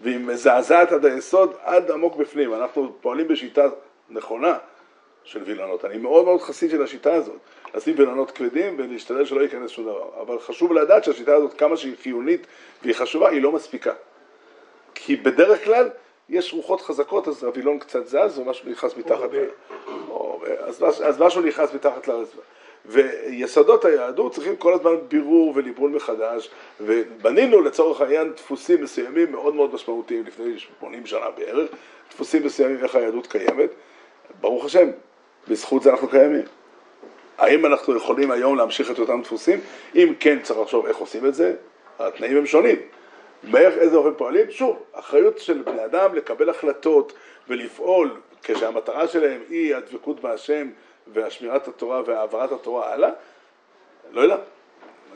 והיא מזעזעת עד היסוד, עד עמוק בפנים. אנחנו פועלים בשיטה נכונה של וילונות. אני מאוד מאוד חסיד של השיטה הזאת, לשים וילונות כבדים ולהשתדל שלא ייכנס שום דבר. אבל חשוב לדעת שהשיטה הזאת, כמה שהיא חיונית והיא חשובה, היא לא מספיקה. כי בדרך כלל יש רוחות חזקות, אז הווילון קצת זז, או משהו נכנס מתחת, או, אז, מש- אז משהו נכנס מתחת לרצפה. ויסודות היהדות צריכים כל הזמן בירור וליבון מחדש, ובנינו לצורך העניין דפוסים מסוימים מאוד מאוד משמעותיים לפני 80 שנה בערך, דפוסים מסוימים איך היהדות קיימת, ברוך השם, בזכות זה אנחנו קיימים. האם אנחנו יכולים היום להמשיך את אותם דפוסים? אם כן, צריך לחשוב איך עושים את זה, התנאים הם שונים. באיך איזה אופן פועלים? שוב, אחריות של בני אדם לקבל החלטות ולפעול כשהמטרה שלהם היא הדבקות בהשם והשמירת התורה והעברת התורה הלאה. לא יודע,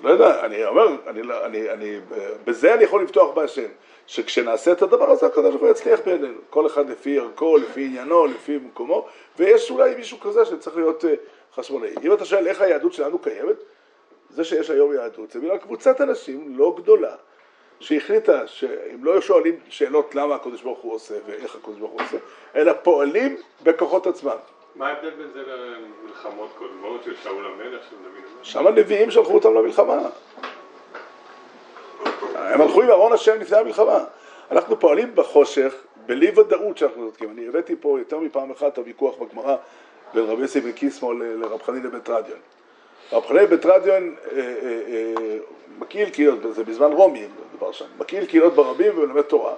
לא יודע, אני אומר, אני, לא- אני, אני, בזה אני יכול לבטוח בהשם, שכשנעשה את הדבר הזה הקדוש ברוך הוא יצליח בידינו, כל אחד לפי ערכו, לפי עניינו, לפי מקומו, ויש אולי מישהו כזה שצריך להיות אה, חשמונאי. אם אתה שואל איך היהדות שלנו קיימת, זה שיש היום יהדות, זה בגלל קבוצת אנשים לא גדולה, שהחליטה שהם לא שואלים שאלות למה הקדוש ברוך הוא עושה ואיך הקדוש ברוך הוא עושה, אלא פועלים בכוחות עצמם. מה ההבדל בין זה למלחמות קודמות של שאול המלך, של דוד המלך? שם הנביאים שלחו אותם למלחמה. הם הלכו עם ארון השם לפני המלחמה. אנחנו פועלים בחושך, בלי ודאות שאנחנו צודקים. אני הבאתי פה יותר מפעם אחת את הוויכוח בגמרא בין רבי יוסי בן קיסמו לרב חנינא בן תרדיון. רב חנינא בן תרדיון אה, אה, אה, מקהיל קהילות, זה בזמן רומי מדובר שם, מקהיל קהילות ברבים ומלמד תורה.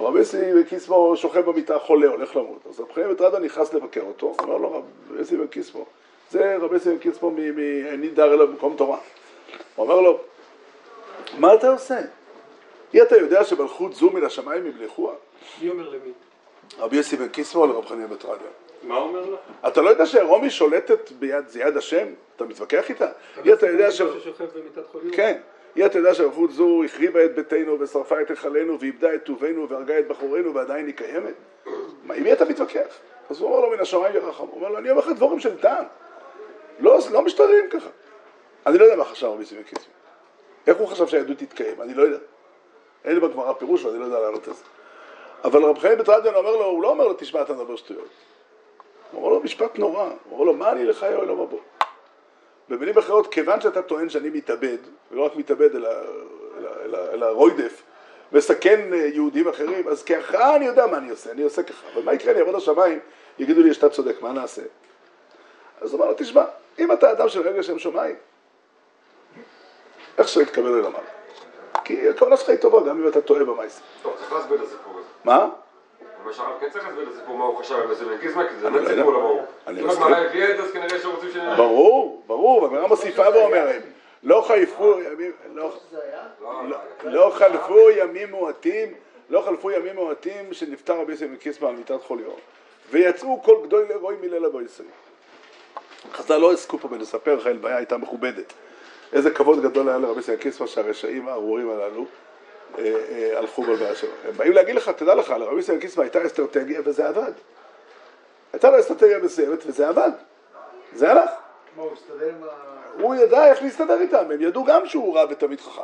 ורבי יוסי בן קיסמו שוכב במיטה חולה, הולך למות. אז רב חנינא בן תרדיון נכנס לבקר אותו, אומר לו רב יוסי בן קיסמו, זה רבי יוסי בן קיסמו מעיני דר אליו במקום תורה. הוא אומר לו, מה אתה עושה? אי אתה יודע שמלכות זו מן השמיים ימלכוה? מי אומר למי? רבי יוסי בן קיסמו לרב חנינא בן תרדיון. מה הוא אומר לו? אתה לא יודע שרומי שולטת ביד, זה יד השם? אתה מתווכח איתה? אי אתה יודע ש... ששוכב במיטת חולים? כן. אי אתה יודע שמלכות זו החריבה את ביתנו ושרפה את היכלנו ואיבדה את טובנו והרגה את בחורינו ועדיין היא קיימת? עם מי אתה מתווכח? אז הוא אומר לו מן השמיים ירחם. הוא אומר לו, אני אומר לך דבורים של טעם. לא, לא משתדלים ככה. אני לא יודע מה חשב רבי יוסי בן קיסמו. איך הוא חשב שהיהדות תתקיים? אני לא יודע. אין לי בגמרא פירוש ואני לא יודע לענות על זה. אבל רב חיים בטרדיון אומר לו, הוא לא אומר לו, תשמע, אתה מדבר שטויות. הוא אומר לו משפט נורא, הוא אומר לו, מה אני לחיי העולם הבא? במילים אחרות, כיוון שאתה טוען שאני מתאבד, ולא רק מתאבד, אלא, אלא, אלא, אלא רוידף, מסכן אה, יהודים אחרים, אז כהכרעה אני יודע מה אני עושה, אני עושה ככה. אבל מה יקרה, אני אעבוד לשמיים, יגידו לי שאתה צודק, מה נעשה? אז הוא אומר לו, תשמע, אם אתה אדם של רגע שם שמיים, איך שלא יתקבל אל המעלה. כי הכוונה שלך היא טובה, גם אם אתה טועה במעשה. טוב, צריך להסביר הסיפור הזה. מה? אבל שהרב כן צריך להסביר את הסיפור מה הוא חשב על זה בקיזמה, כי זה באמת לא. סיפור ברור. אני אם. הגמרא הביאה את זה, אז כנראה שרוצים ש... ברור, ברור, והגמרא מוסיפה ואומרת, לא חלפו ימים, לא? לא, לא חלפו ימים מועטים, לא חלפו ימים מועטים שנפטר רבי יוסי בן קיסמא על מיטת חוליו, ויצאו כל גדוי לרוי מליל הבא ישראל. חז"ל לא עסקו פה בלספר איך ההלוויה הייתה מכובדת. איזה כבוד גדול היה לרבי יוסי בן קיסמא שהרשעים הארורים הללו הלכו בלוויה שלו. הם באים להגיד לך, תדע לך, לרבי בן קיסמא הייתה אסטרטגיה וזה עבד. הייתה לו אסטרטגיה מסוימת וזה עבד. זה הלך. הוא ידע איך להסתדר איתם, הם ידעו גם שהוא רב ותמיד חכם.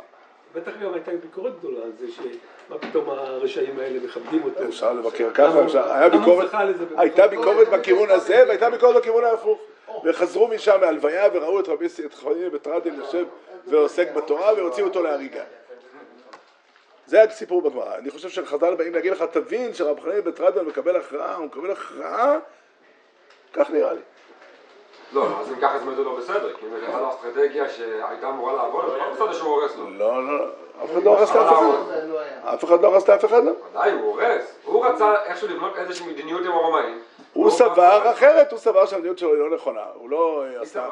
בטח גם הייתה ביקורת גדולה על זה שמה פתאום הרשעים האלה מכבדים אותו. אפשר לבקר ככה? הייתה ביקורת בכיוון הזה והייתה ביקורת בכיוון ההפוך. וחזרו משם מהלוויה וראו את רבי חנין בטרדין יושב ועוסק בתורה והוציאו אותו להריגה. זה הסיפור בגמרא. אני חושב שחז"ל באים להגיד לך, תבין שרב חנין בטרדין מקבל הכרעה, הוא מקבל הכרעה, כך נראה לי. לא, אז אם ככה זה לא בסדר, כי אם זה אחד האסטרטגיה שהייתה אמורה לעבוד, אז לא בסדר שהוא הורס לו. לא, לא, אף אחד לא הרס לאף אחד. זה לא היה. אף אחד לא הרס לאף אחד, לא. ודאי, הוא הורס. הוא רצה איכשהו לבנות איזושהי מדיניות עם הרומאים. הוא סבר אחרת, הוא סבר שהמדיניות שלו היא לא נכונה, הוא לא אה, מי. סבר?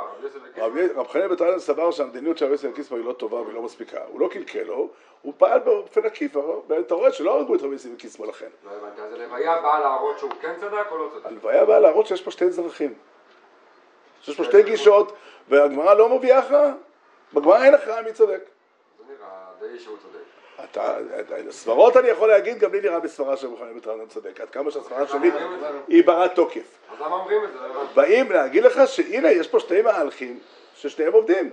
רב חנין בטרנר סבר שהמדיניות של רבי יוסף קיסמא היא לא טובה והיא לא מספיקה, הוא לא קלקל לו, הוא פעל באופן עקיף, ואתה רואה שלא הרגו את רבי יוסף קיסמא לכן. לא הבנתי, אז הלוויה באה להראות שהוא כן צדק או לא צדק? הלוויה באה להראות שיש פה שתי דרכים. שיש פה שתי גישות, והגמרא לא מביאה הכרעה. בגמרא אין הכרעה מי צודק. זה נראה די שהוא צודק. אתה, סברות אני יכול להגיד, גם לי נראה בסברה של רבי חנין בטרנר צודק. עד כמה שהסברה שלי היא ברת תוקף. אז למה אומרים את זה? לא. באים להגיד לך שהנה יש פה שתי מהלכים ששניהם עובדים.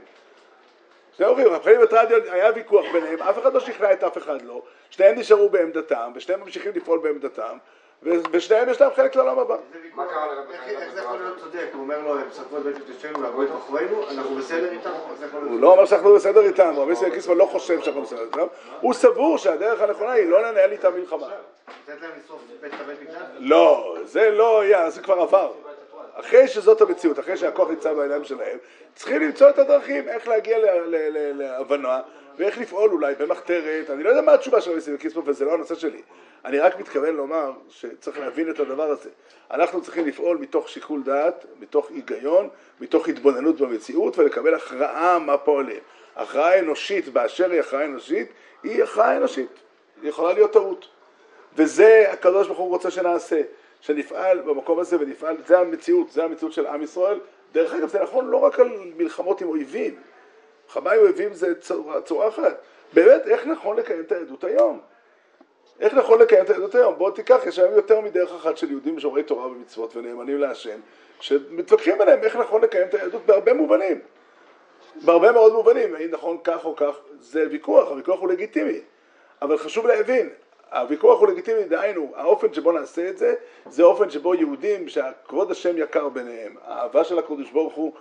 שניהם עובדים, רב חיים וטרדיון היה ויכוח ביניהם, אף אחד לא שכנע את אף אחד לא, שניהם נשארו בעמדתם, ושניהם ממשיכים לפעול בעמדתם, ו- ושניהם יש להם חלק לעולם הבא. מה קרה לרבי חנין איך זה יכול? להיות צודק? הוא אומר לו, הם ספרו את בית מקדשנו ועברו את אחרינו, אנחנו בסדר איתם? הוא לא אומר שאנחנו בסדר איתם, רבי יוסף קיסמן לא חושב שאנחנו בסדר איתם, הוא סבור שהדרך הנכונה היא לא לנהל איתם מלחמה. לא, זה לא היה, זה כבר עבר. אחרי שזאת המציאות, אחרי שהכוח נמצא בידיים שלהם, צריכים למצוא את הדרכים איך להגיע להבנה ואיך לפעול אולי במחתרת, אני לא יודע מה התשובה של רבי קיספו וזה לא הנושא שלי. אני רק מתכוון לומר שצריך להבין את הדבר הזה. אנחנו צריכים לפעול מתוך שיקול דעת, מתוך היגיון, מתוך התבוננות במציאות ולקבל הכרעה מה פועלים. הכרעה אנושית באשר היא הכרעה אנושית, היא הכרעה אנושית. היא יכולה להיות טעות. וזה הקדוש ברוך הוא רוצה שנעשה, שנפעל במקום הזה ונפעל, זה המציאות, זה המציאות של עם ישראל. דרך אגב, זה נכון לא רק על מלחמות עם אויבים, מלחמה עם אויבים זה צורה, צורה אחת. באמת, איך נכון לקיים את העדות היום? איך נכון לקיים את העדות היום? בוא תיקח, יש היום יותר מדרך אחת של יהודים שומרי תורה ומצוות ונאמנים להשם, שמתווכחים ביניהם איך נכון לקיים את העדות בהרבה מובנים. בהרבה מאוד מובנים, האם נכון כך או כך, זה ויכוח, הוויכוח הוא לגיטימי. אבל חשוב להבין, הוויכוח הוא לגיטימי, דהיינו, האופן שבו נעשה את זה, זה אופן שבו יהודים שהכבוד השם יקר ביניהם, האהבה של הקדוש ברוך הוא,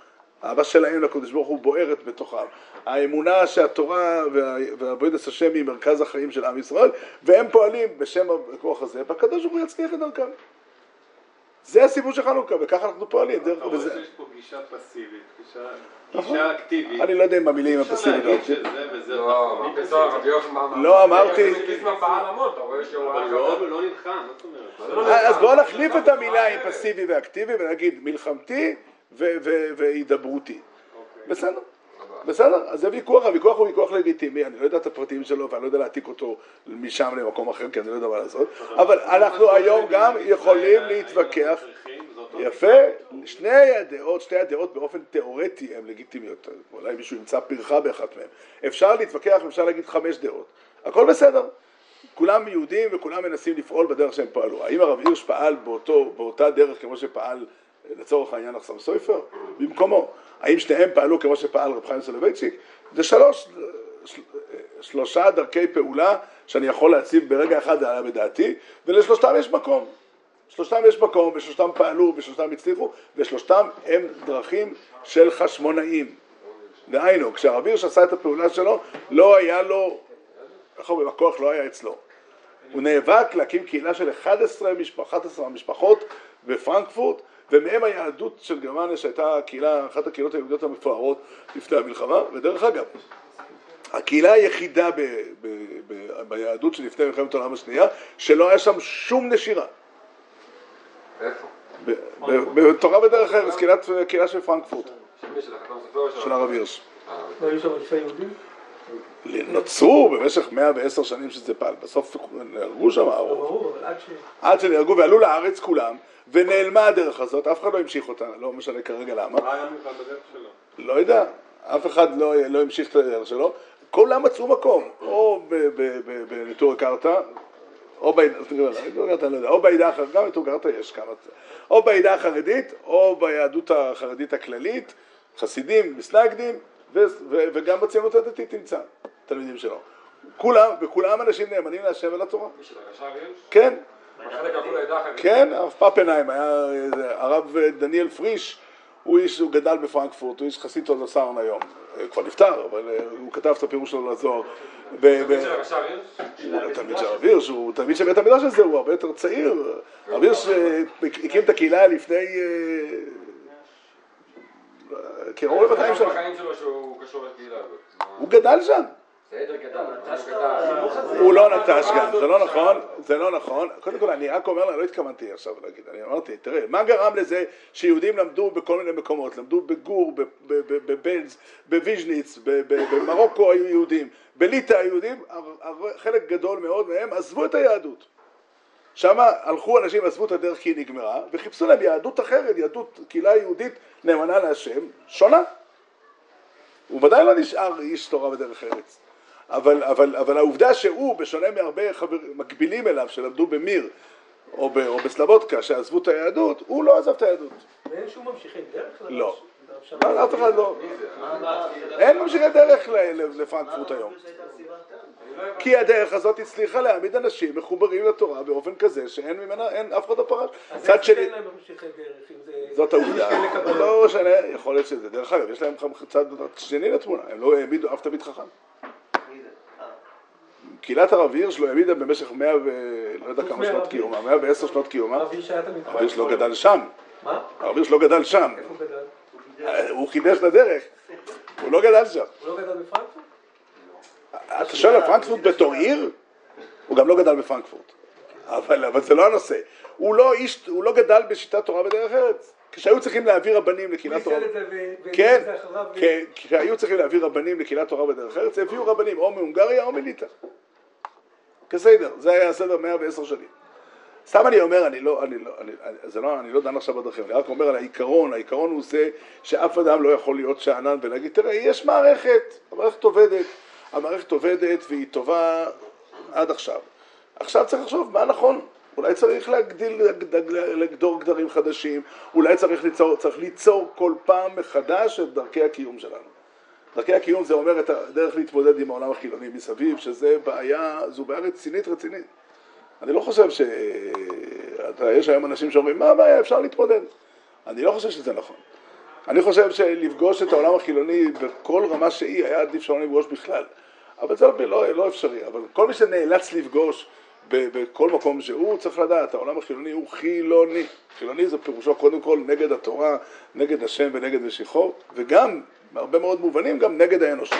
האהבה שלהם לקדוש ברוך הוא בוערת בתוכם, האמונה שהתורה וה- ועבודת השם היא מרכז החיים של עם ישראל, והם פועלים בשם הכוח הזה, והקדוש ברוך הוא יצליח את דרכם. זה הסיפור של חנוכה, וככה אנחנו פועלים. אתה רואה שיש פה גישה פסיבית, גישה- נכון. גישה אקטיבית. אני לא יודע אם המילים אפשר הפסיביות. להגיד שזה וזה לא, נכון. לא אמרתי- לא. לא נלחם, מה זאת זה לא אומרת? נלחם. אז בואו נחליף את המילה עם פסיבי ואקטיבי ונגיד מלחמתי והידברותי. בסדר, בסדר, אז זה ויכוח, הוויכוח הוא ויכוח לגיטימי, אני לא יודע את הפרטים שלו ואני לא יודע להעתיק אותו משם למקום אחר כי אני לא יודע מה לעשות, אבל אנחנו היום גם יכולים להתווכח, יפה, שני הדעות, שתי הדעות באופן תיאורטי הן לגיטימיות, אולי מישהו ימצא פרחה באחת מהן, אפשר להתווכח, אפשר להגיד חמש דעות, הכל בסדר, כולם יהודים וכולם מנסים לפעול בדרך שהם פעלו. האם הרב הירש פעל באותה דרך כמו שפעל לצורך העניין אחסם סופר? במקומו. האם שניהם פעלו כמו שפעל רב חיים סולובייצ'יק? זה שלוש, של, שלושה דרכי פעולה שאני יכול להציב ברגע אחד היה בדעתי, ולשלושתם יש מקום. שלושתם יש מקום, ושלושתם פעלו, ושלושתם הצליחו, ושלושתם הם דרכים של חשמונאים. דהיינו, כשהרב הירש עשה את הפעולה שלו, לא היה לו איך אומרים, הכוח לא היה אצלו. הוא נאבק להקים קהילה של 11, משפח, 11 משפחות בפרנקפורט, ומהם היהדות של גרמניה שהייתה הקהילה, אחת הקהילות היהודיות המפוארות לפני המלחמה, ודרך אגב, הקהילה היחידה ב, ב, ב, ביהדות שלפני מלחמת העולם השנייה, שלא היה שם שום נשירה. איפה? ב- ב- בתורה ודרך ארץ, קהילה של פרנקפורט, של מי? של החתום סופר או של... של הרב הירש. אה, לא היו שם אלפי יהודים? נוצרו במשך 110 שנים שזה פעל, בסוף נהרגו שם לא הרוב. עד שנהרגו ועלו לארץ כולם, ונעלמה הדרך הזאת, אף אחד לא המשיך אותה, לא משנה כרגע למה, מה היה מיוחד בדרך שלו? לא יודע, אף אחד לא, לא המשיך את הדרך שלו, כולם מצאו מקום, או ב- ב- ב- בנטורי קרתא, או בעדה, קרתא אני לא יודע, או בעדה החרדית, גם בנטורי קרתא יש כמה, או בעדה החרדית, או ביהדות החרדית הכללית, חסידים, מסנגדים, וגם בציונות הדתית תמצא תלמידים שלו. כולם, וכולם אנשים נאמנים להשם ולתורה. של הרש"ר הירש? כן. כן, הרב פפנהיים היה, הרב דניאל פריש, הוא איש, הוא גדל בפרנקפורט, הוא איש חסיד תולדוסרן היום, אה, כבר נפטר, אבל אה, הוא כתב את הפירוש שלו לזוהר. ו- של הרש"ר הירש? הוא תלמיד של הרב הירש, הוא תלמיד של בית המדרש הזה, הוא הרבה יותר צעיר. הרב הירש אה, הקים את הקהילה לפני קרוב ל-200 איפה שנה. הוא גדל שם, גדל. החינוך הזה. הוא לא נטש גם, זה לא נכון, זה לא נכון. קודם כל, אני רק אומר, לא התכוונתי עכשיו להגיד, אני אמרתי, תראה, מה גרם לזה שיהודים למדו בכל מיני מקומות, למדו בגור, ב- ב- ב- בבלז, בוויז'ניץ, ב- ב- במרוקו היו יהודים, בליטא היו יהודים, חלק גדול מאוד מהם עזבו את היהדות. שם הלכו אנשים, עזבו את הדרך כי היא נגמרה, וחיפשו להם יהדות אחרת, יהדות, קהילה יהודית נאמנה להשם, שונה. הוא ודאי לא נשאר איש תורה בדרך ארץ. אבל, אבל, אבל העובדה שהוא, בשונה מהרבה חבר, מקבילים אליו שלמדו במיר או, ב, או בסלבודקה שעזבו את היהדות, הוא לא עזב את היהדות. ואין שום ממשיכי דרך? לא. לא, אף אחד לא. אין ממשיכי דרך לפרנקפורט היום. סיבה? כי הדרך הזאת הצליחה להעמיד אנשים מחוברים לתורה באופן כזה שאין ממנה, אין, אף אחד לא פרש. אז איך שני, אין להם ממשיכי דרך אם זה... זאת העובדה. כן. לא משנה, יכול להיות שזה. דרך אגב, יש להם צד שני לתמונה, הם לא העמידו אף תלמיד חכם. אה. קהילת הרב הירש לא העמידה במשך מאה ו... לא יודע כמה שנות. קיומה, מאה ועשר שנות קיומה. הרב הירש היה תמיד הרב הירש לא גדל שם, מה? הרב הירש לא גדל שם, איפה הוא גדל? אה, הוא חידש את הדרך, הוא לא גדל שם. הוא לא גדל בפרנקפורט? אתה שואל על פרנקפורט בתור עיר? הוא גם לא גדל בפרנקפורט. אבל, זה לא הנושא. הוא לא לא גדל בשיטת תורה בדרך ארץ. כשהיו צריכים להביא רבנים לקהילת תורה... כן, כשהיו צריכים להביא רבנים לקהילת תורה בדרך ארץ, הביאו רבנים או מהונגריה או מליטא. כסדר, זה היה הסדר 110 שנים. סתם אני אומר, אני לא, אני לא, אני, זה לא, אני לא דן עכשיו בדרכים, אני רק אומר על העיקרון, העיקרון הוא זה שאף אדם לא יכול להיות שאנן ולהגיד, תראה, יש מערכת, המערכת עובדת, המערכת עובדת והיא טובה עד עכשיו. עכשיו צריך לחשוב מה נכון, אולי צריך להגדיל, להגד- לגדור גדרים חדשים, אולי צריך ליצור, צריך ליצור כל פעם מחדש את דרכי הקיום שלנו. דרכי הקיום זה אומר את הדרך להתמודד עם העולם החילוני מסביב, שזה בעיה, זו בעיה רצינית רצינית. אני לא חושב ש... אתה, יש היום אנשים שאומרים, מה הבעיה, אפשר להתמודד. אני לא חושב שזה נכון. אני חושב שלפגוש את העולם החילוני בכל רמה שהיא, היה עדיף שלא לפגוש בכלל. אבל זה לא, לא, אפשרי. אבל כל מי שנאלץ לפגוש בכל מקום שהוא, צריך לדעת, העולם החילוני הוא חילוני. חילוני זה פירושו קודם כל נגד התורה, נגד השם ונגד משיחו, וגם, בהרבה מאוד מובנים, גם נגד האנושות.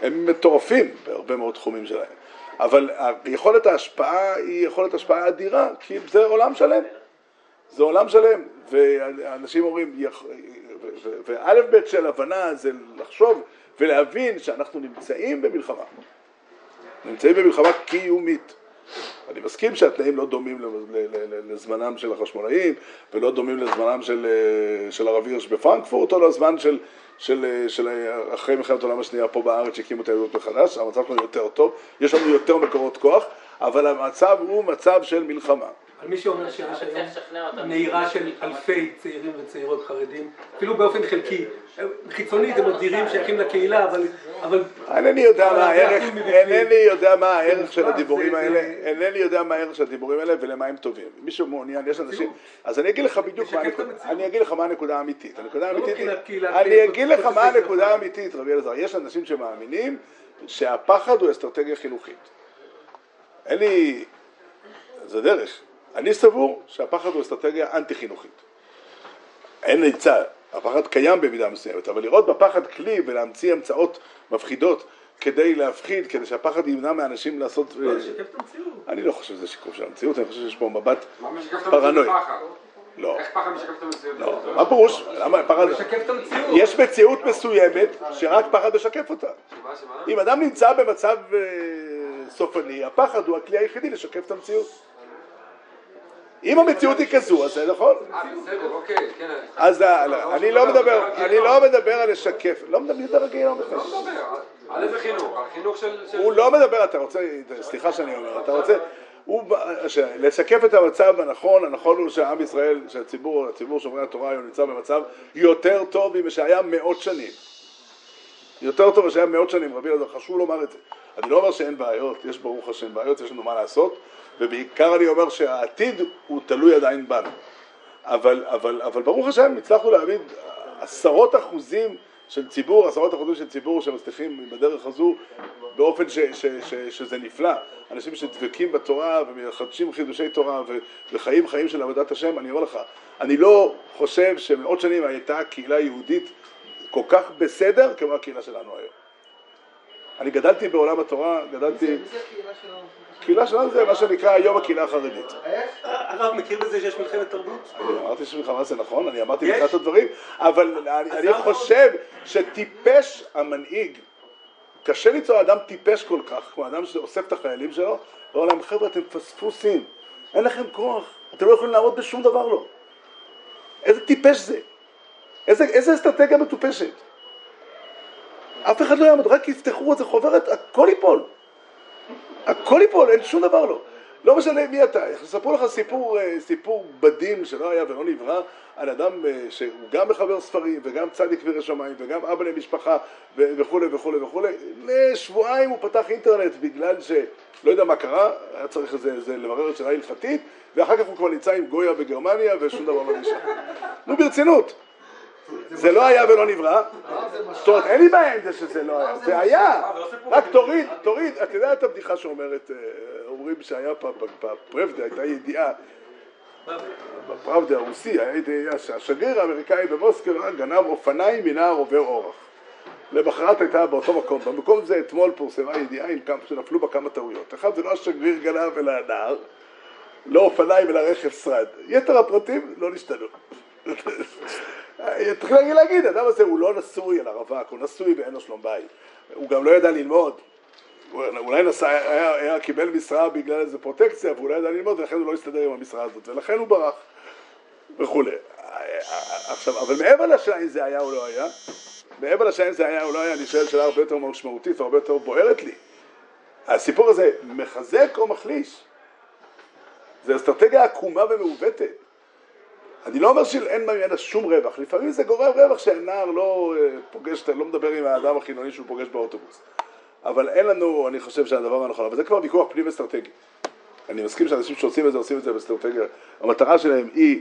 הם מטורפים בהרבה מאוד תחומים שלהם. אבל יכולת ההשפעה היא יכולת השפעה אדירה, כי זה עולם שלם. זה עולם שלם, ואנשים אומרים, ואלף בית של הבנה זה לחשוב ולהבין שאנחנו נמצאים במלחמה. נמצאים במלחמה קיומית. אני מסכים שהתנאים לא דומים לזמנם של החשמונאים ולא דומים לזמנם של, אה, של הרב הירש בפרנקפורט או לזמן של, של, אה, של אה, אחרי מלחמת העולם השנייה פה בארץ שהקימו את היהדות מחדש, המצב שלנו יותר טוב, יש לנו יותר מקורות כוח, אבל המצב הוא מצב של מלחמה. על מי שאומר שיש היום. נהירה של אלפי צעירים וצעירות חרדים, אפילו באופן חלקי. חיצונית הם מגדירים שייכים לקהילה, אבל... אבל אינני יודע מה הערך. אינני יודע מה הערך של הדיבורים האלה, אינני יודע מה הערך של הדיבורים האלה ולמה הם טובים. מישהו מעוניין, יש אנשים, אז אני אגיד לך בדיוק מה הנקודה. אני אגיד לך מה הנקודה האמיתית. הנקודה לא האמיתית, היא- אני אגיד לך מה הנקודה. האמיתית, רבי אלעזר. יש אנשים שמאמינים שהפחד הוא אסטרטגיה חינוכית. אין לי, זה דרך. אני סבור שהפחד הוא אסטרטגיה אנטי חינוכית. אין עצה, הפחד קיים במידה מסוימת, אבל לראות בפחד כלי ולהמציא המצאות מפחידות כדי להפחיד, כדי שהפחד ימנע מאנשים לעשות... לא, לשקף את המציאות. אני לא חושב שזה שיקוף של המציאות, אני חושב שיש פה מבט מה משקף את פרנואי. המציאות? לא. איך פחד משקף את המציאות? לא. מה פירוש? למה פחד... לשקף את המציאות. יש מציאות מסוימת שרק פחד משקף אותה. אם אדם נמצא במצב אה, סופני, הפחד הוא הכלי היחידי לשקף את המציאות. אם המציאות היא כזו, אז זה נכון. אה, אוקיי, כן. אז אה, לא, אני לא מדבר, אני לא מדבר על לשקף, לא מדבר על גיהנום בכלל. לא מדבר, על איזה חינוך? על חינוך של... הוא לא מדבר, אתה רוצה, סליחה שאני אומר, אתה רוצה, הוא, לשקף את המצב הנכון, הנכון הוא שעם ישראל, שהציבור, הציבור שומרי התורה היום נמצא במצב יותר טוב ממה שהיה מאות שנים. יותר טוב ממה שהיה מאות שנים, רבי אלעזר, חשוב לומר את זה. אני לא אומר שאין בעיות, יש ברוך השם בעיות, יש לנו מה לעשות, ובעיקר אני אומר שהעתיד הוא תלוי עדיין בנו. אבל, אבל, אבל ברוך השם הצלחנו להעמיד עשרות אחוזים של ציבור, עשרות אחוזים של ציבור שמצליחים בדרך הזו באופן ש, ש, ש, שזה נפלא. אנשים שדבקים בתורה ומחדשים חידושי תורה ו, וחיים חיים של עבודת השם, אני אומר לך, אני לא חושב שמאות שנים הייתה קהילה יהודית כל כך בסדר כמו הקהילה שלנו היום. אני גדלתי בעולם התורה, גדלתי... קהילה שלנו זה מה שנקרא היום הקהילה החרדית. איך? הרב מכיר בזה שיש מלחמת תרבות? אני אמרתי שמלחמה זה נכון, אני אמרתי? בתחילת הדברים, אבל אני, חושב שטיפש המנהיג, קשה למצוא אדם טיפש כל כך, כמו אדם שאוסף את החיילים שלו, ואומר להם, חבר'ה, אתם פספוסים, אין לכם כוח, אתם לא יכולים לעמוד בשום דבר לא. איזה טיפש זה? איזה אסטרטגיה מטופשת? אף אחד לא יעמוד, רק יפתחו איזה חוברת, הכל ייפול. הכל ייפול, אין שום דבר לא. לא משנה מי אתה, יספרו לך סיפור, אה, סיפור בדים שלא היה ולא נברא, על אדם אה, שהוא גם מחבר ספרים וגם צדיק וירא שמיים וגם אבא למשפחה וכולי וכולי וכולי. לשבועיים הוא פתח אינטרנט בגלל שלא יודע מה קרה, היה צריך איזה, איזה לברר את שאלה הלכתית, ואחר כך הוא כבר נמצא עם גויה בגרמניה ושום דבר לא נשאר. נו ברצינות. זה לא היה ולא נברא, זאת אומרת אין לי בעיה עם זה שזה לא היה, זה היה, רק תוריד, תוריד, אתה יודע את הבדיחה שאומרת, אה, אומרים שהיה בפרבדה הייתה ידיעה, בפרבדה הרוסי היה ידיעה שהשגריר האמריקאי במוסקבה גנב אופניים מנער עובר אורח. למחרת הייתה באותו מקום, במקום הזה אתמול פורסמה ידיעה עם כמה שנפלו בה כמה טעויות. אחד זה לא השגריר גנב אלא הנער, לא אופניים אלא רכב שרד. יתר הפרטים לא נשתנו. צריך להגיד, להגיד, האדם הזה הוא לא נשוי על הרווק, הוא נשוי ואין לו שלום בית. הוא גם לא ידע ללמוד. אולי נסע, היה, היה, קיבל משרה בגלל איזה פרוטקציה, והוא לא ידע ללמוד, ולכן הוא לא הסתדר עם המשרה הזאת, ולכן הוא ברח, וכולי. עכשיו, אבל מעבר לשאלה אם זה היה או לא היה, מעבר לשאלה אם זה היה או לא היה, אני שואל שאלה הרבה יותר משמעותית והרבה יותר בוערת לי. הסיפור הזה מחזק או מחליש? זה אסטרטגיה עקומה ומעוותת. אני לא אומר שאין ממנה שום רווח, לפעמים זה גורם רווח שהנער לא אה, פוגש, לא מדבר עם האדם החילוני שהוא פוגש באוטובוס. אבל אין לנו, אני חושב שהדבר הנכון, אבל זה כבר ויכוח פנים אסטרטגי. אני מסכים שאנשים שעושים את זה, עושים את זה באסטרטגיה. המטרה שלהם היא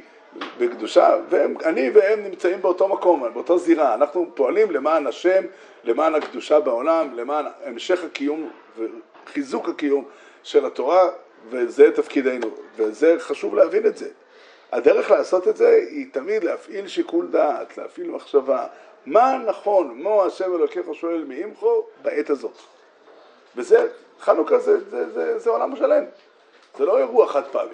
בקדושה, ואני והם נמצאים באותו מקום, באותו זירה. אנחנו פועלים למען השם, למען הקדושה בעולם, למען המשך הקיום וחיזוק הקיום של התורה, וזה תפקידנו, וזה חשוב להבין את זה. הדרך לעשות את זה היא תמיד להפעיל שיקול דעת, להפעיל מחשבה. מה נכון, מו השם אלוקיך שואל מעמכו בעת הזאת. וזה, חנוכה זה, זה, זה, זה עולם שלם, זה לא אירוע חד פעמי.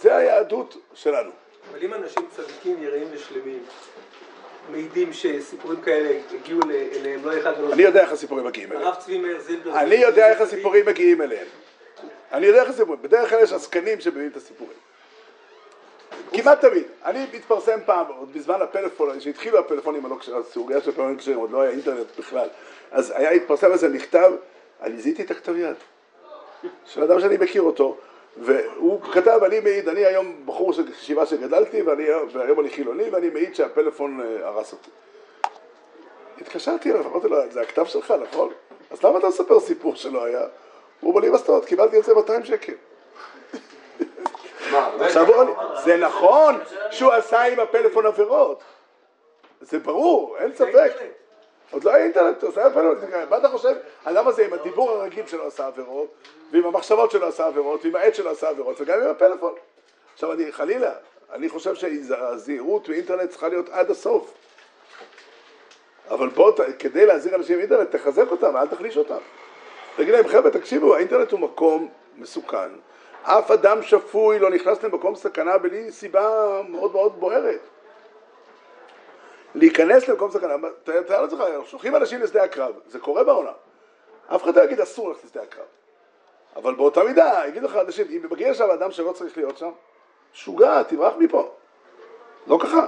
זה היהדות שלנו. אבל אם אנשים צדיקים, יראים ושלמים, מעידים שסיפורים כאלה הגיעו אליהם, לא אחד ולא אני יודע איך הסיפורים מגיעים אליהם. הרב צבי מאיר זילבר... אני יודע איך הסיפורים מגיעים אליהם. אני יודע איך הסיפורים. בדרך כלל יש עסקנים שמביאים את הסיפורים. כמעט תמיד. אני מתפרסם פעם, עוד בזמן הפלאפון, כשהתחילו הפלאפונים, הסוגיה של הפלאפונים כשהם עוד לא היה אינטרנט בכלל, אז היה התפרסם איזה מכתב, אני זיהיתי את הכתב יד, של אדם שאני מכיר אותו, והוא כתב, אני מעיד, אני היום בחור של ישיבה שגדלתי, ואני, והיום אני חילוני, ואני מעיד שהפלאפון אה, הרס אותי. התקשרתי אליו, אמרתי לו, זה הכתב שלך, נכון? אז למה אתה מספר סיפור שלא היה? הוא אומר לי, מה זאת אומרת? קיבלתי על זה 200 שקל. עכשיו זה נכון שהוא עשה עם הפלאפון עבירות. זה ברור, אין ספק. עוד לא היה אינטרנט, הוא עשה עם הפלאפון. מה אתה חושב? האדם הזה עם הדיבור הרגיל שלו עשה עבירות, ועם המחשבות שלו עשה עבירות, ועם העט שלו עשה עבירות, וגם עם הפלאפון. עכשיו אני, חלילה, אני חושב שהזהירות מאינטרנט צריכה להיות עד הסוף. אבל בוא, כדי להזהיר אנשים מאינטרנט, תחזק אותם, אל תחליש אותם. תגיד להם, חבר'ה, תקשיבו, האינטרנט הוא מקום מסוכן. אף אדם שפוי לא נכנס למקום סכנה בלי סיבה מאוד מאוד בוערת. להיכנס למקום סכנה, תאר לעצמך, שולחים אנשים לשדה הקרב, זה קורה בעולם. אף אחד לא יגיד אסור ללכת לשדה הקרב. אבל באותה מידה, יגידו לך אנשים, אם מגיע שם אדם שלא צריך להיות שם, שוגע, תברח מפה. לא ככה.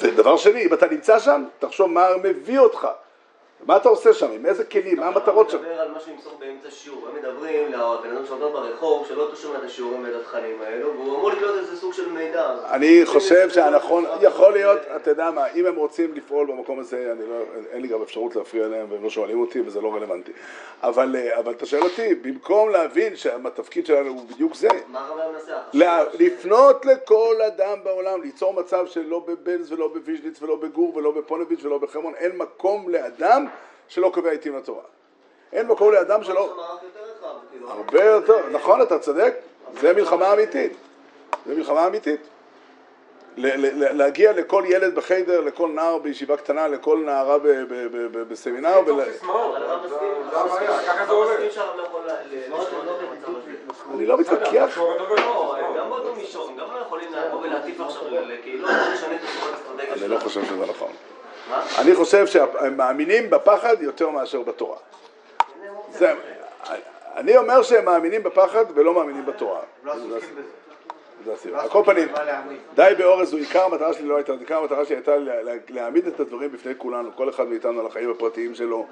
ודבר שני, אם אתה נמצא שם, תחשוב מה מביא אותך. מה אתה עושה שם? עם איזה כלים? מה המטרות שם? אני מדבר על מה שנמסור באמצע שיעור. הם מדברים לבן אדם שעובר ברחוב, שלא שומע את השיעורים ואת התכנים האלו, והוא אמור לקלוט איזה סוג של מידע. אני חושב שהנכון, יכול להיות, אתה יודע מה, אם הם רוצים לפעול במקום הזה, לא, אין לי גם אפשרות להפריע להם והם לא שואלים אותי וזה לא רלוונטי. אבל, אבל אתה שואל אותי, במקום להבין שהתפקיד שלנו הוא בדיוק זה, לפנות לכל אדם בעולם, ליצור מצב שלא בבלז ולא בוויז'ניץ ולא בגור ולא בפונביץ' ולא בחרמון, אין מקום לאדם שלא קובע עיתים לתורה. אין מקום לאדם שלא... כאילו. הרבה יותר, נכון, אתה צודק, זה מלחמה אמיתית. זה מלחמה אמיתית. ל- ל- ל- להגיע לכל ילד בחדר, לכל נער בישיבה קטנה, לכל נערה ב- ב- ב- ב- בסמינר, ול- לא. אני לא מתווכח, לא, סיסמאות. גם באותו מישור, גם לא יכולים לבוא ולהטיף עכשיו לקהילות, אני. לא חושב שזה נכון. אני חושב שהם מאמינים בפחד יותר מאשר בתורה. זה, אני אומר שהם מאמינים בפחד ולא מאמינים בתורה. לא. זה הסיבה. לא על כל פנים. די באורז הוא עיקר המטרה שלי לא הייתה, עיקר המטרה שלי הייתה לה- לה- להעמיד את הדברים בפני כולנו, כל אחד מאיתנו על החיים הפרטיים שלו,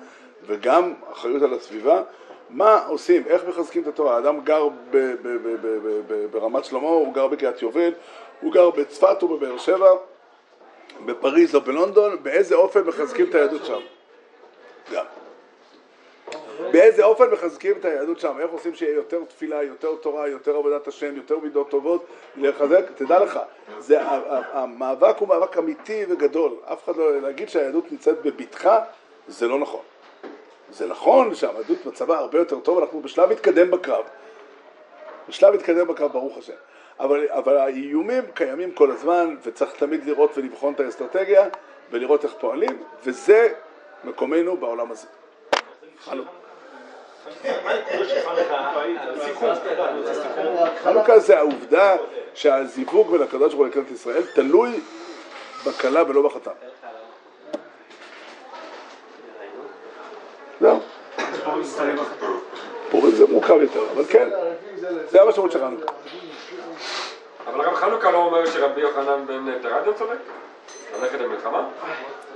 וגם אחריות על הסביבה. מה עושים, איך מחזקים את התורה? האדם גר ברמת שלמה, הוא גר בקריית יובל, הוא גר בצפת או בבאר שבע, בפריז או בלונדון, באיזה אופן מחזקים את היהדות שם? גם. באיזה אופן מחזקים את היהדות שם? איך עושים שיהיה יותר תפילה, יותר תורה, יותר עבודת השם, יותר מידות טובות, לחזק? תדע לך, זה, המאבק הוא מאבק אמיתי וגדול. אף אחד לא... להגיד שהיהדות נמצאת בבטחה, זה לא נכון. זה נכון שהיהדות מצבה הרבה יותר טוב, אנחנו בשלב מתקדם בקרב. בשלב מתקדם בקרב, ברוך השם. אבל, אבל האיומים קיימים כל הזמן, וצריך תמיד לראות ולבחון את האסטרטגיה, ולראות איך פועלים, וזה מקומנו בעולם הזה. חנוכה זה העובדה שהזיווג בין הקדוש ברוך הוא ישראל תלוי בכלה ולא בחתן. זהו. פורים זה מורכב יותר, אבל כן, זה המשמעות של חנוכה. אבל הרב חנוכה לא אומר שרבי יוחנן בן תרדיון צודק? ללכת למלחמה?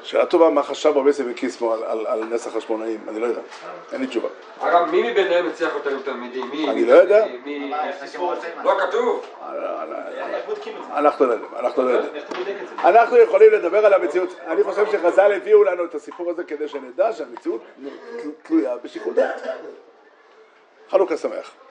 שאלה טובה, מה חשב רבי יוסף וקיסמו על- על על נס החשמונאים? אני לא יודע, אין לי תשובה. הרב, מי מביניהם הצליח יותר עם תלמידים? מי? אני לא יודע. לא כתוב. אנחנו לא יודעים, אנחנו לא יודעים. אנחנו יכולים לדבר על המציאות. אני חושב שחז"ל הביאו לנו את הסיפור הזה כדי שנדע שהמציאות תלויה בשיקול דעת. חנוכה שמח.